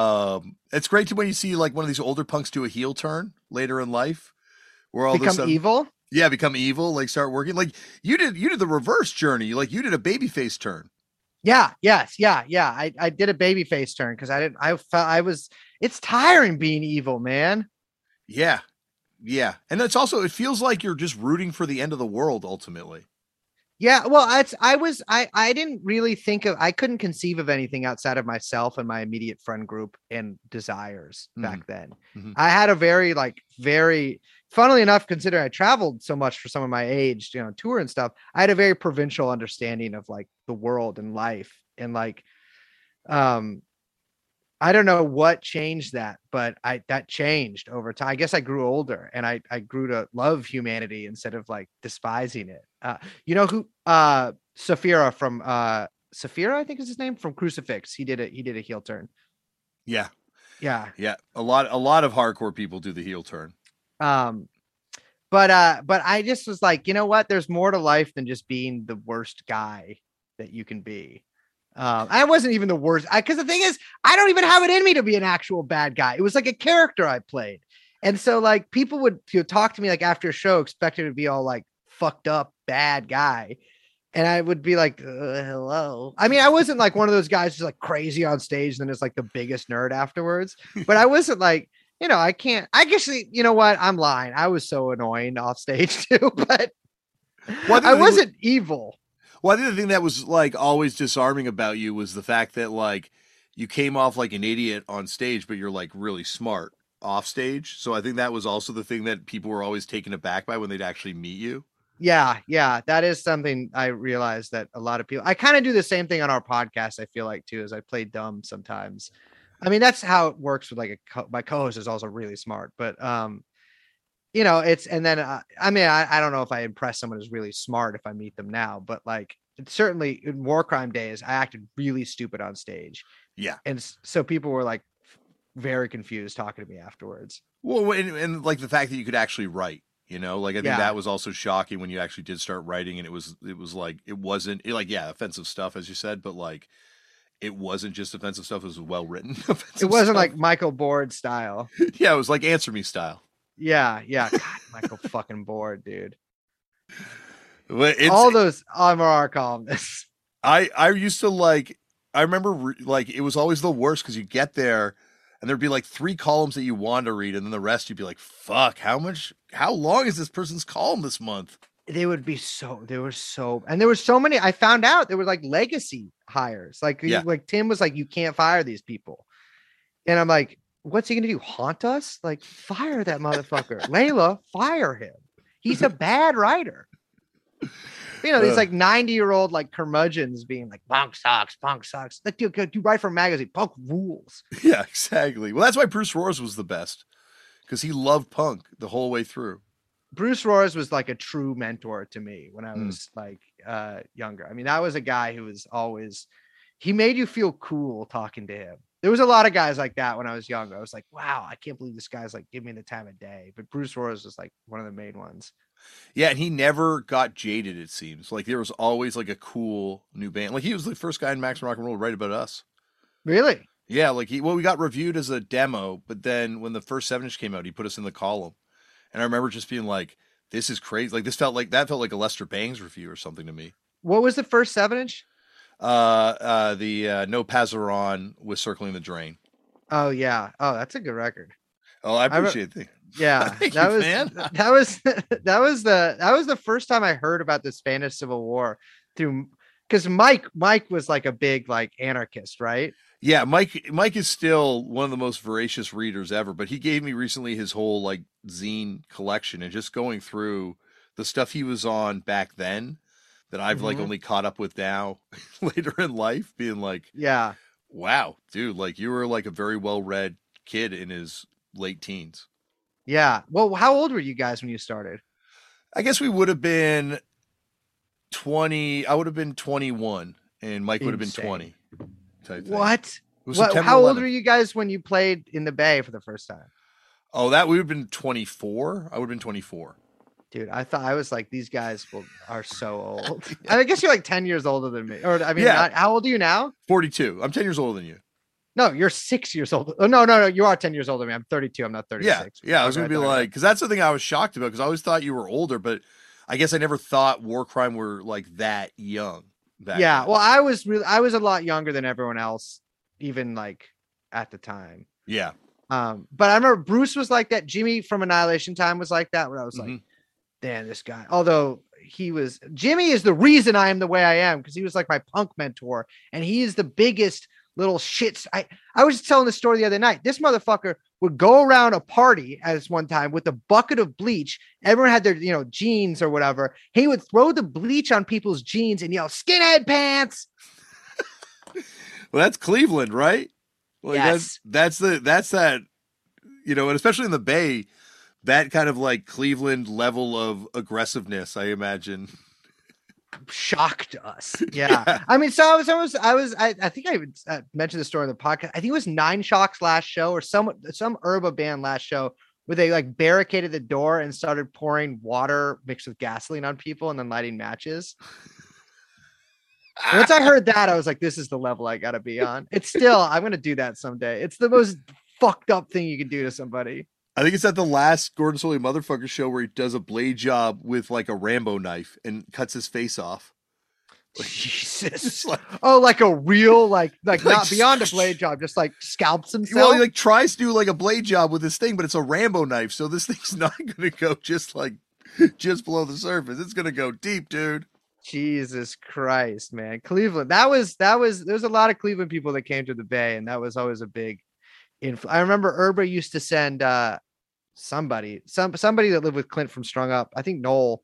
um, it's great to when you see like one of these older punks do a heel turn later in life, where all become sudden, evil. Yeah, become evil, like start working. Like you did you did the reverse journey. Like you did a baby face turn. Yeah, yes, yeah, yeah. I, I did a baby face turn because I didn't I felt I was it's tiring being evil, man. Yeah. Yeah. And it's also it feels like you're just rooting for the end of the world ultimately. Yeah, well, it's I was I I didn't really think of I couldn't conceive of anything outside of myself and my immediate friend group and desires mm-hmm. back then. Mm-hmm. I had a very like very funnily enough, considering I traveled so much for some of my age, you know, tour and stuff, I had a very provincial understanding of like the world and life and like um I don't know what changed that, but I that changed over time. I guess I grew older and I I grew to love humanity instead of like despising it. Uh, you know who uh Sothira from uh Sothira, I think is his name from Crucifix. He did it. He did a heel turn. Yeah. Yeah. Yeah. A lot a lot of hardcore people do the heel turn. Um but uh but I just was like, you know what? There's more to life than just being the worst guy that you can be. Um, I wasn't even the worst because the thing is, I don't even have it in me to be an actual bad guy. It was like a character I played, and so like people would you know, talk to me like after a show, expecting to be all like fucked up bad guy, and I would be like, uh, "Hello." I mean, I wasn't like one of those guys who's like crazy on stage, and then is like the biggest nerd afterwards. But I wasn't like, you know, I can't. I guess you know what? I'm lying. I was so annoying off stage too, but well, I, I wasn't evil. Well, I think the thing that was like always disarming about you was the fact that like you came off like an idiot on stage, but you're like really smart off stage. So I think that was also the thing that people were always taken aback by when they'd actually meet you. Yeah, yeah, that is something I realized that a lot of people. I kind of do the same thing on our podcast. I feel like too, as I play dumb sometimes. I mean, that's how it works with like a co- my co-host is also really smart, but um, you know, it's and then uh, I mean, I, I don't know if I impress someone who's really smart if I meet them now, but like certainly in Warkrime days, I acted really stupid on stage. Yeah, and so people were like very confused talking to me afterwards. Well, and, and like the fact that you could actually write, you know, like I think yeah. that was also shocking when you actually did start writing, and it was it was like it wasn't it, like yeah, offensive stuff as you said, but like it wasn't just offensive stuff; it was well written. it wasn't stuff. like Mykel Board style. yeah, it was like Answer Me style. Yeah, yeah. God, Mykel fucking Board, dude. All those um, MRR columnists. I I used to like. I remember re- like it was always the worst because you get there and there'd be like three columns that you want to read, and then the rest you'd be like, "Fuck, how much? How long is this person's column this month?" They would be so. They were so, and there were so many. I found out there were like legacy hires. Like, yeah. like Tim was like, "You can't fire these people," and I'm like, what's he gonna do? Haunt us? Like fire that motherfucker. Layla, fire him. He's a bad writer. You know, these like 90 year old like curmudgeons being like punk sucks, punk sucks. Like you, you write for a magazine, punk rules. Yeah, exactly. Well, that's why Bruce Roehrs was the best because he loved punk the whole way through. Bruce Roehrs was like a true mentor to me when I hmm. was mm. like uh younger. I mean, that was a guy who was always he made you feel cool talking to him There was a lot of guys like that when I was young. I was like, wow, I can't believe this guy's like giving me the time of day. But Bruce Roehrs was like one of the main ones. Yeah, and he never got jaded. It seems like there was always like a cool new band. Like he was the first guy in Max Rock and Roll to write about us. Really? Yeah, like he well, we got reviewed as a demo, but then when the first seven inch came out, he put us in the column, and I remember just being like, "This is crazy!" Like this felt like that felt like a Lester Bangs review or something to me. What was the first seven inch? Uh, uh, the uh, No Pasaran with circling the drain. Oh yeah. Oh, that's a good record. Oh, I I re- appreciate it. Yeah, Thank that you, was man. that was that was the that was the first time I heard about the Spanish Civil War through because Mike Mike was like a big like anarchist, right? Yeah, Mike Mike is still one of the most voracious readers ever, but he gave me recently his whole like zine collection and just going through the stuff he was on back then that I've like Mhm. only caught up with now later in life being like, Yeah. wow, dude, like you were like a very well-read kid in his late teens. Yeah. Well, how old were you guys when you started? I guess we would have been 20, I would have been 21 and Mike would have been Insane. 20. What? What how old were you guys when you played in the Bay for the first time? Oh, that would have been 24. I would have been 24. Dude, I thought I was like these guys will, are so old. I guess you're like 10 years older than me. Or I mean, Yeah. not, how old are you now? 42. I'm 10 years older than you. No, you're six years old. Oh, no, no, no. You are 10 years older than me. I'm 32. I'm not 36. Yeah, yeah. I was gonna be like, because that's the thing I was shocked about. Because I always thought you were older, but I guess I never thought Warkrime were like that young. Back yeah. Well, I was really, I was a lot younger than everyone else, even like at the time. yeah, Um, but I remember Bruce was like that. Jimmy from Annihilation Time was like that. Where I was like, Mhm. damn, this guy. Although he was Jimmy is the reason I am the way I am because he was like my punk mentor, and he is the biggest little shits. I I was telling the story the other night. This motherfucker would go around a party at this one time with a bucket of bleach. Everyone had their you know jeans or whatever. He would throw the bleach on people's jeans and yell "skinhead pants." well, that's Cleveland, right? Like Yes. that's that's the that's that, you know, and especially in the Bay, that kind of like Cleveland level of aggressiveness. I imagine. Shocked us. Yeah. I mean, so I was, I was, I was, I, I think I even uh, mentioned the story in the podcast. I think it was Nine Shocks last show or some some Erba band last show where they like barricaded the door and started pouring water mixed with gasoline on people and then lighting matches. Once I heard that, I was like, this is the level I gotta be on. It's still, I'm gonna do that someday. It's the most fucked up thing you can do to somebody. I think it's at the last Gordon Solie motherfucker show where he does a blade job with like a Rambo knife and cuts his face off. Jesus. Like, Oh, like a real, like, like Like, not beyond a blade job, just like scalps himself. well, he like tries to do like a blade job with this thing, but it's a Rambo knife, so this thing's not gonna go just like just below the surface. It's gonna go deep, dude. Jesus Christ, man. Cleveland. That was that was there's a lot of Cleveland people that came to the Bay, and that was always a big influence. I remember Erba used to send uh somebody, some somebody that lived with Clint from Strung Up, I think Noel,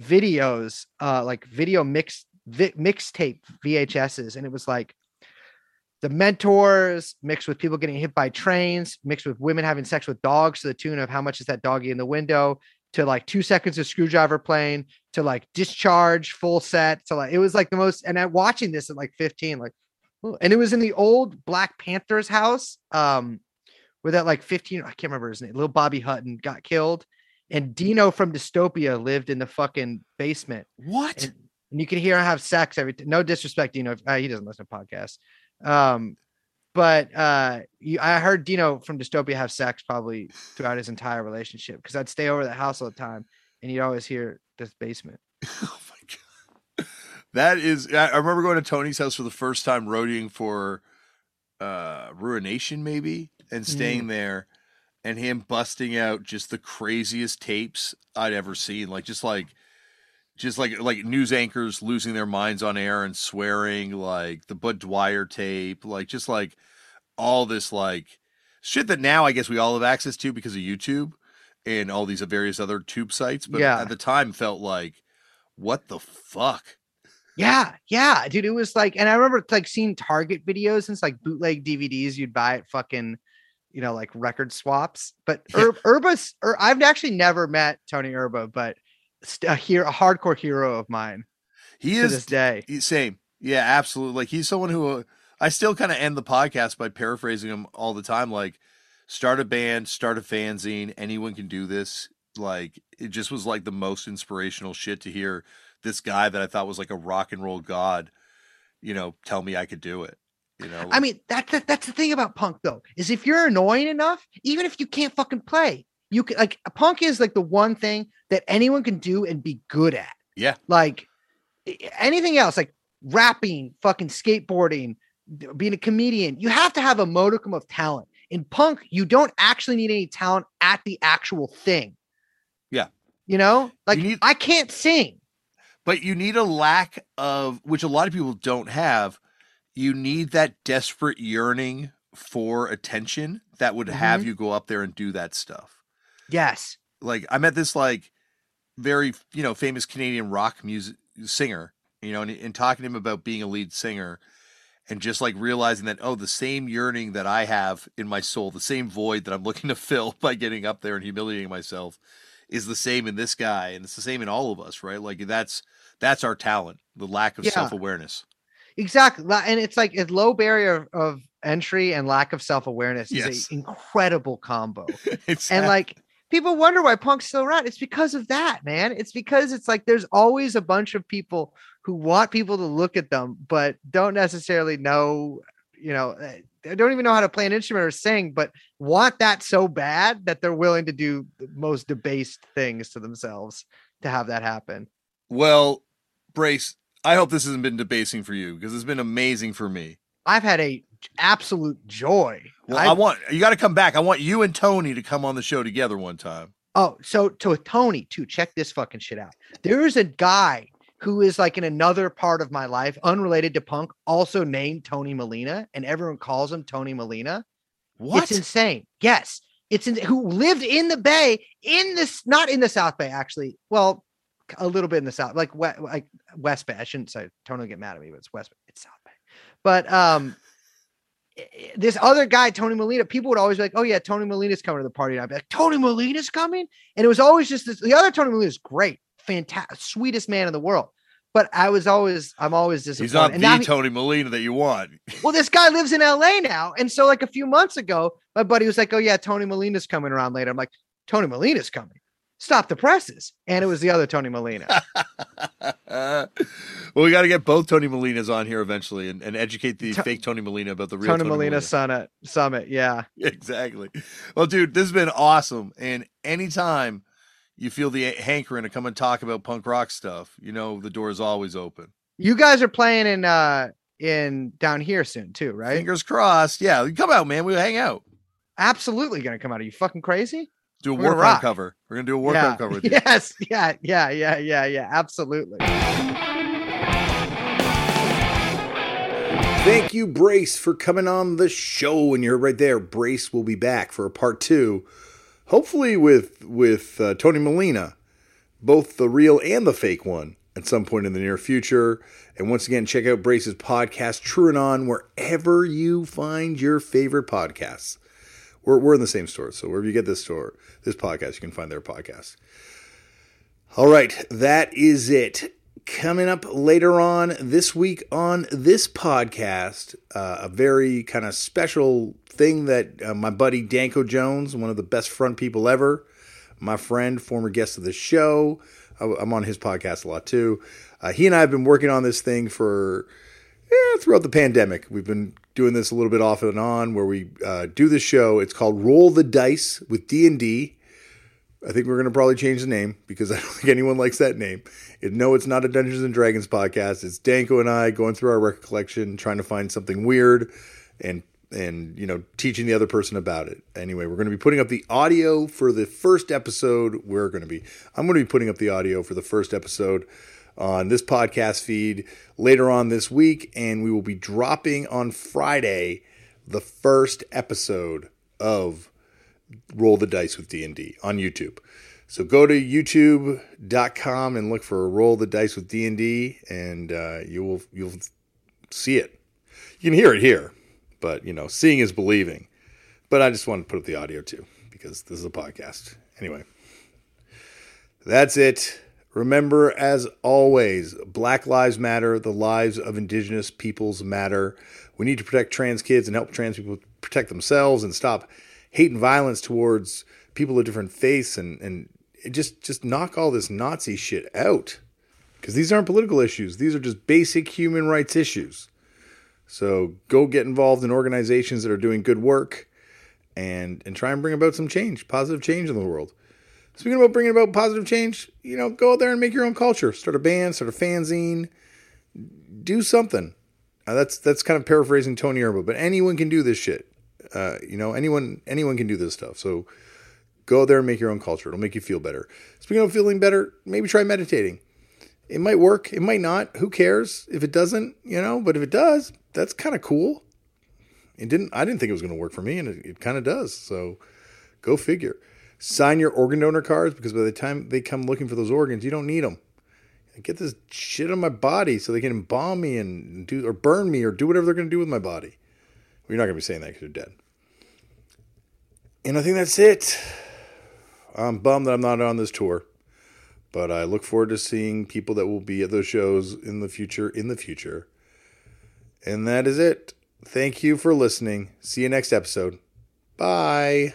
videos, uh like video mix vi- mixtape VHSs, and it was like the mentors mixed with people getting hit by trains, mixed with women having sex with dogs to the tune of how much is that doggy in the window, to like two seconds of Skrewdriver playing, to like discharge full set, to like it was like the most. And I'm watching this at like 15, like, and it was in the old Black Panthers house, um, where that like 15, I can't remember his name, little Bobby Hutton got killed, and Dino from Dystopia lived in the fucking basement What? and, and you can hear him have sex every no disrespect Dino uh, he doesn't listen to podcasts um but uh you, I heard Dino from Dystopia have sex probably throughout his entire relationship because I'd stay over the house all the time and you'd always hear this basement oh my god. That is I I remember going to Tony's house for the first time roadieing for uh Ruination maybe and mm. staying there and him busting out just the craziest tapes I'd ever seen. Like just like just like like news anchors losing their minds on air and swearing, like the Bud Dwyer tape, like just like all this like shit that now I guess we all have access to because of YouTube and all these various other tube sites. But Yeah. at the time felt like, what the fuck? yeah yeah dude it was like and I remember like seeing Target videos and it's like bootleg DVDs you'd buy at fucking you know like record swaps but. Ur- Erba's Ur- I've actually never met Tony Erba but a hero a hardcore hero of mine He to is this day same. Yeah, absolutely. Like he's someone who uh, I still kind of end the podcast by paraphrasing him all the time, like start a band, start a fanzine, anyone can do this. Like it just was like the most inspirational shit to hear this guy that I thought was like a rock and roll god, you know, tell me I could do it. You know, I mean, that's the, that's the thing about punk though, is if you're annoying enough, even if you can't fucking play, you can like punk is like the one thing that anyone can do and be good at. Yeah. Like anything else, like rapping, fucking skateboarding, being a comedian, you have to have a modicum of talent. In punk, you don't actually need any talent at the actual thing. Yeah. You know, like need- I can't sing. but you need a lack of which a lot of people don't have. You need that desperate yearning for attention that would have mm-hmm. you go up there and do that stuff. Yes. like I met this like very you know famous Canadian rock music singer, you know, and, and talking to him about being a lead singer, and just like realizing that oh, the same yearning that I have in my soul, the same void that I'm looking to fill by getting up there and humiliating myself, is the same in this guy, and it's the same in all of us, right? Like that's that's our talent, the lack of Yeah. self awareness. Exactly. And it's like a low barrier of entry and lack of self-awareness Yes. is an incredible combo. It's and like people wonder why punk's still around. It's because of that, man. It's because it's like there's always a bunch of people who want people to look at them, but don't necessarily know, you know, eh, they don't even know how to play an instrument or sing, but want that so bad that they're willing to do the most debased things to themselves to have that happen. well, Brace. I hope this hasn't been debasing for you because it's been amazing for me. I've had a absolute joy. Well, I've- I want you got to come back. I want you and Tony to come on the show together one time. Oh, so to Tony too. Check this fucking shit out. There is a guy who is like in another part of my life, unrelated to punk, also named Tony Molina, and everyone calls him Tony Molina. What? It's insane. Yes, it's in, who lived in the Bay, in this, not in the South Bay, actually. Well, a little bit in the South, like like West Bay. I shouldn't say Tony will get mad at me, but it's West Bay. It's South Bay. But um, this other guy, Tony Molina, people would always be like, "Oh yeah, Tony Molina's coming to the party." And I'd be like, "Tony Molina's coming," and it was always just this. The other Tony Molina's great, fantastic, sweetest man in the world. But I was always, I'm always disappointed. He's not And the he- Tony Molina that you want. well, this guy lives in LA now. And so, like a few months ago, my buddy was like, Oh, yeah, Tony Molina's coming around later. I'm like, Tony Molina's coming. Stop the presses. And it was the other Tony Molina. well, we got to get both Tony Molinas on here eventually and, and educate the fake Tony Molina about the real Tony, Tony, Molina, Molina. Summit. Summit. Yeah. Exactly. Well, dude, this has been awesome. And anytime you feel the hankering to come and talk about punk rock stuff, you know the door is always open. You guys are playing in uh in down here soon too, right? Fingers crossed. Yeah, come out, man. We hang out. Absolutely gonna come out. Are you fucking crazy? Do a We're gonna Warkrime rock. cover. We're gonna do a war yeah. cover with you. Yes. Yeah. Yeah. Yeah. Yeah. Yeah. Absolutely. Thank you, Brace, for coming on the show. And you're right there. Brace will be back for a part two, hopefully with with uh, Tony Molina, both the real and the fake one, at some point in the near future. And once again, check out Brace's podcast, TrueAnon, wherever you find your favorite podcasts. We're, we're in the same store, so wherever you get this store, this podcast, you can find their podcast. All right, that is it. Coming up later on this week on this podcast, uh, a very kind of special thing that uh, my buddy Danko Jones, one of the best front people ever, my friend, former guest of the show, I, I'm on his podcast a lot too. Uh, he and I have been working on this thing for yeah, throughout the pandemic. We've been doing this a little bit off and on, where we uh, do the show. It's called Roll the Dice with D&D. I think we're going to probably change the name because I don't think anyone likes that name. It, no, it's not a Dungeons and Dragons podcast. It's Danko and I going through our record collection, trying to find something weird, and and you know teaching the other person about it. Anyway, we're going to be putting up the audio for the first episode. We're going to be. I'm going to be putting up the audio for the first episode on this podcast feed later on this week, and we will be dropping on Friday the first episode of roll the dice with d&d on youtube. So go to youtube.com and look for roll the dice with d&d and uh, you will you'll see it. You can hear it here but you know seeing is believing. But i just want to put up the audio too because this is a podcast. Anyway that's it Remember, as always, Black Lives Matter, the lives of Indigenous peoples matter. We need to protect trans kids and help trans people protect themselves and stop hate and violence towards people of different faiths and, and just, just knock all this Nazi shit out. Because these aren't political issues, these are just basic human rights issues. So go get involved in organizations that are doing good work and, and try and bring about some change, positive change in the world. Speaking about bringing about positive change, you know, go out there and make your own culture. Start a band, start a fanzine, do something. Uh, that's that's kind of paraphrasing Tony Erba, but anyone can do this shit. Uh, you know, anyone anyone can do this stuff. So go there and make your own culture. It'll make you feel better. Speaking of feeling better, maybe try meditating. It might work. It might not. Who cares if it doesn't? You know, but if it does, that's kind of cool. It didn't. I didn't think it was going to work for me, and it, it kind of does. So go figure sign your organ donor cards because by the time they come looking for those organs, you don't need them. Get this shit on my body so they can embalm me and do or burn me or do whatever they're going to do with my body. Well, you're not going to be saying that because you're dead. And I think that's it. I'm bummed that I'm not on this tour, but I look forward to seeing people that will be at those shows in the future. In the future, and that is it. Thank you for listening. See you next episode. Bye.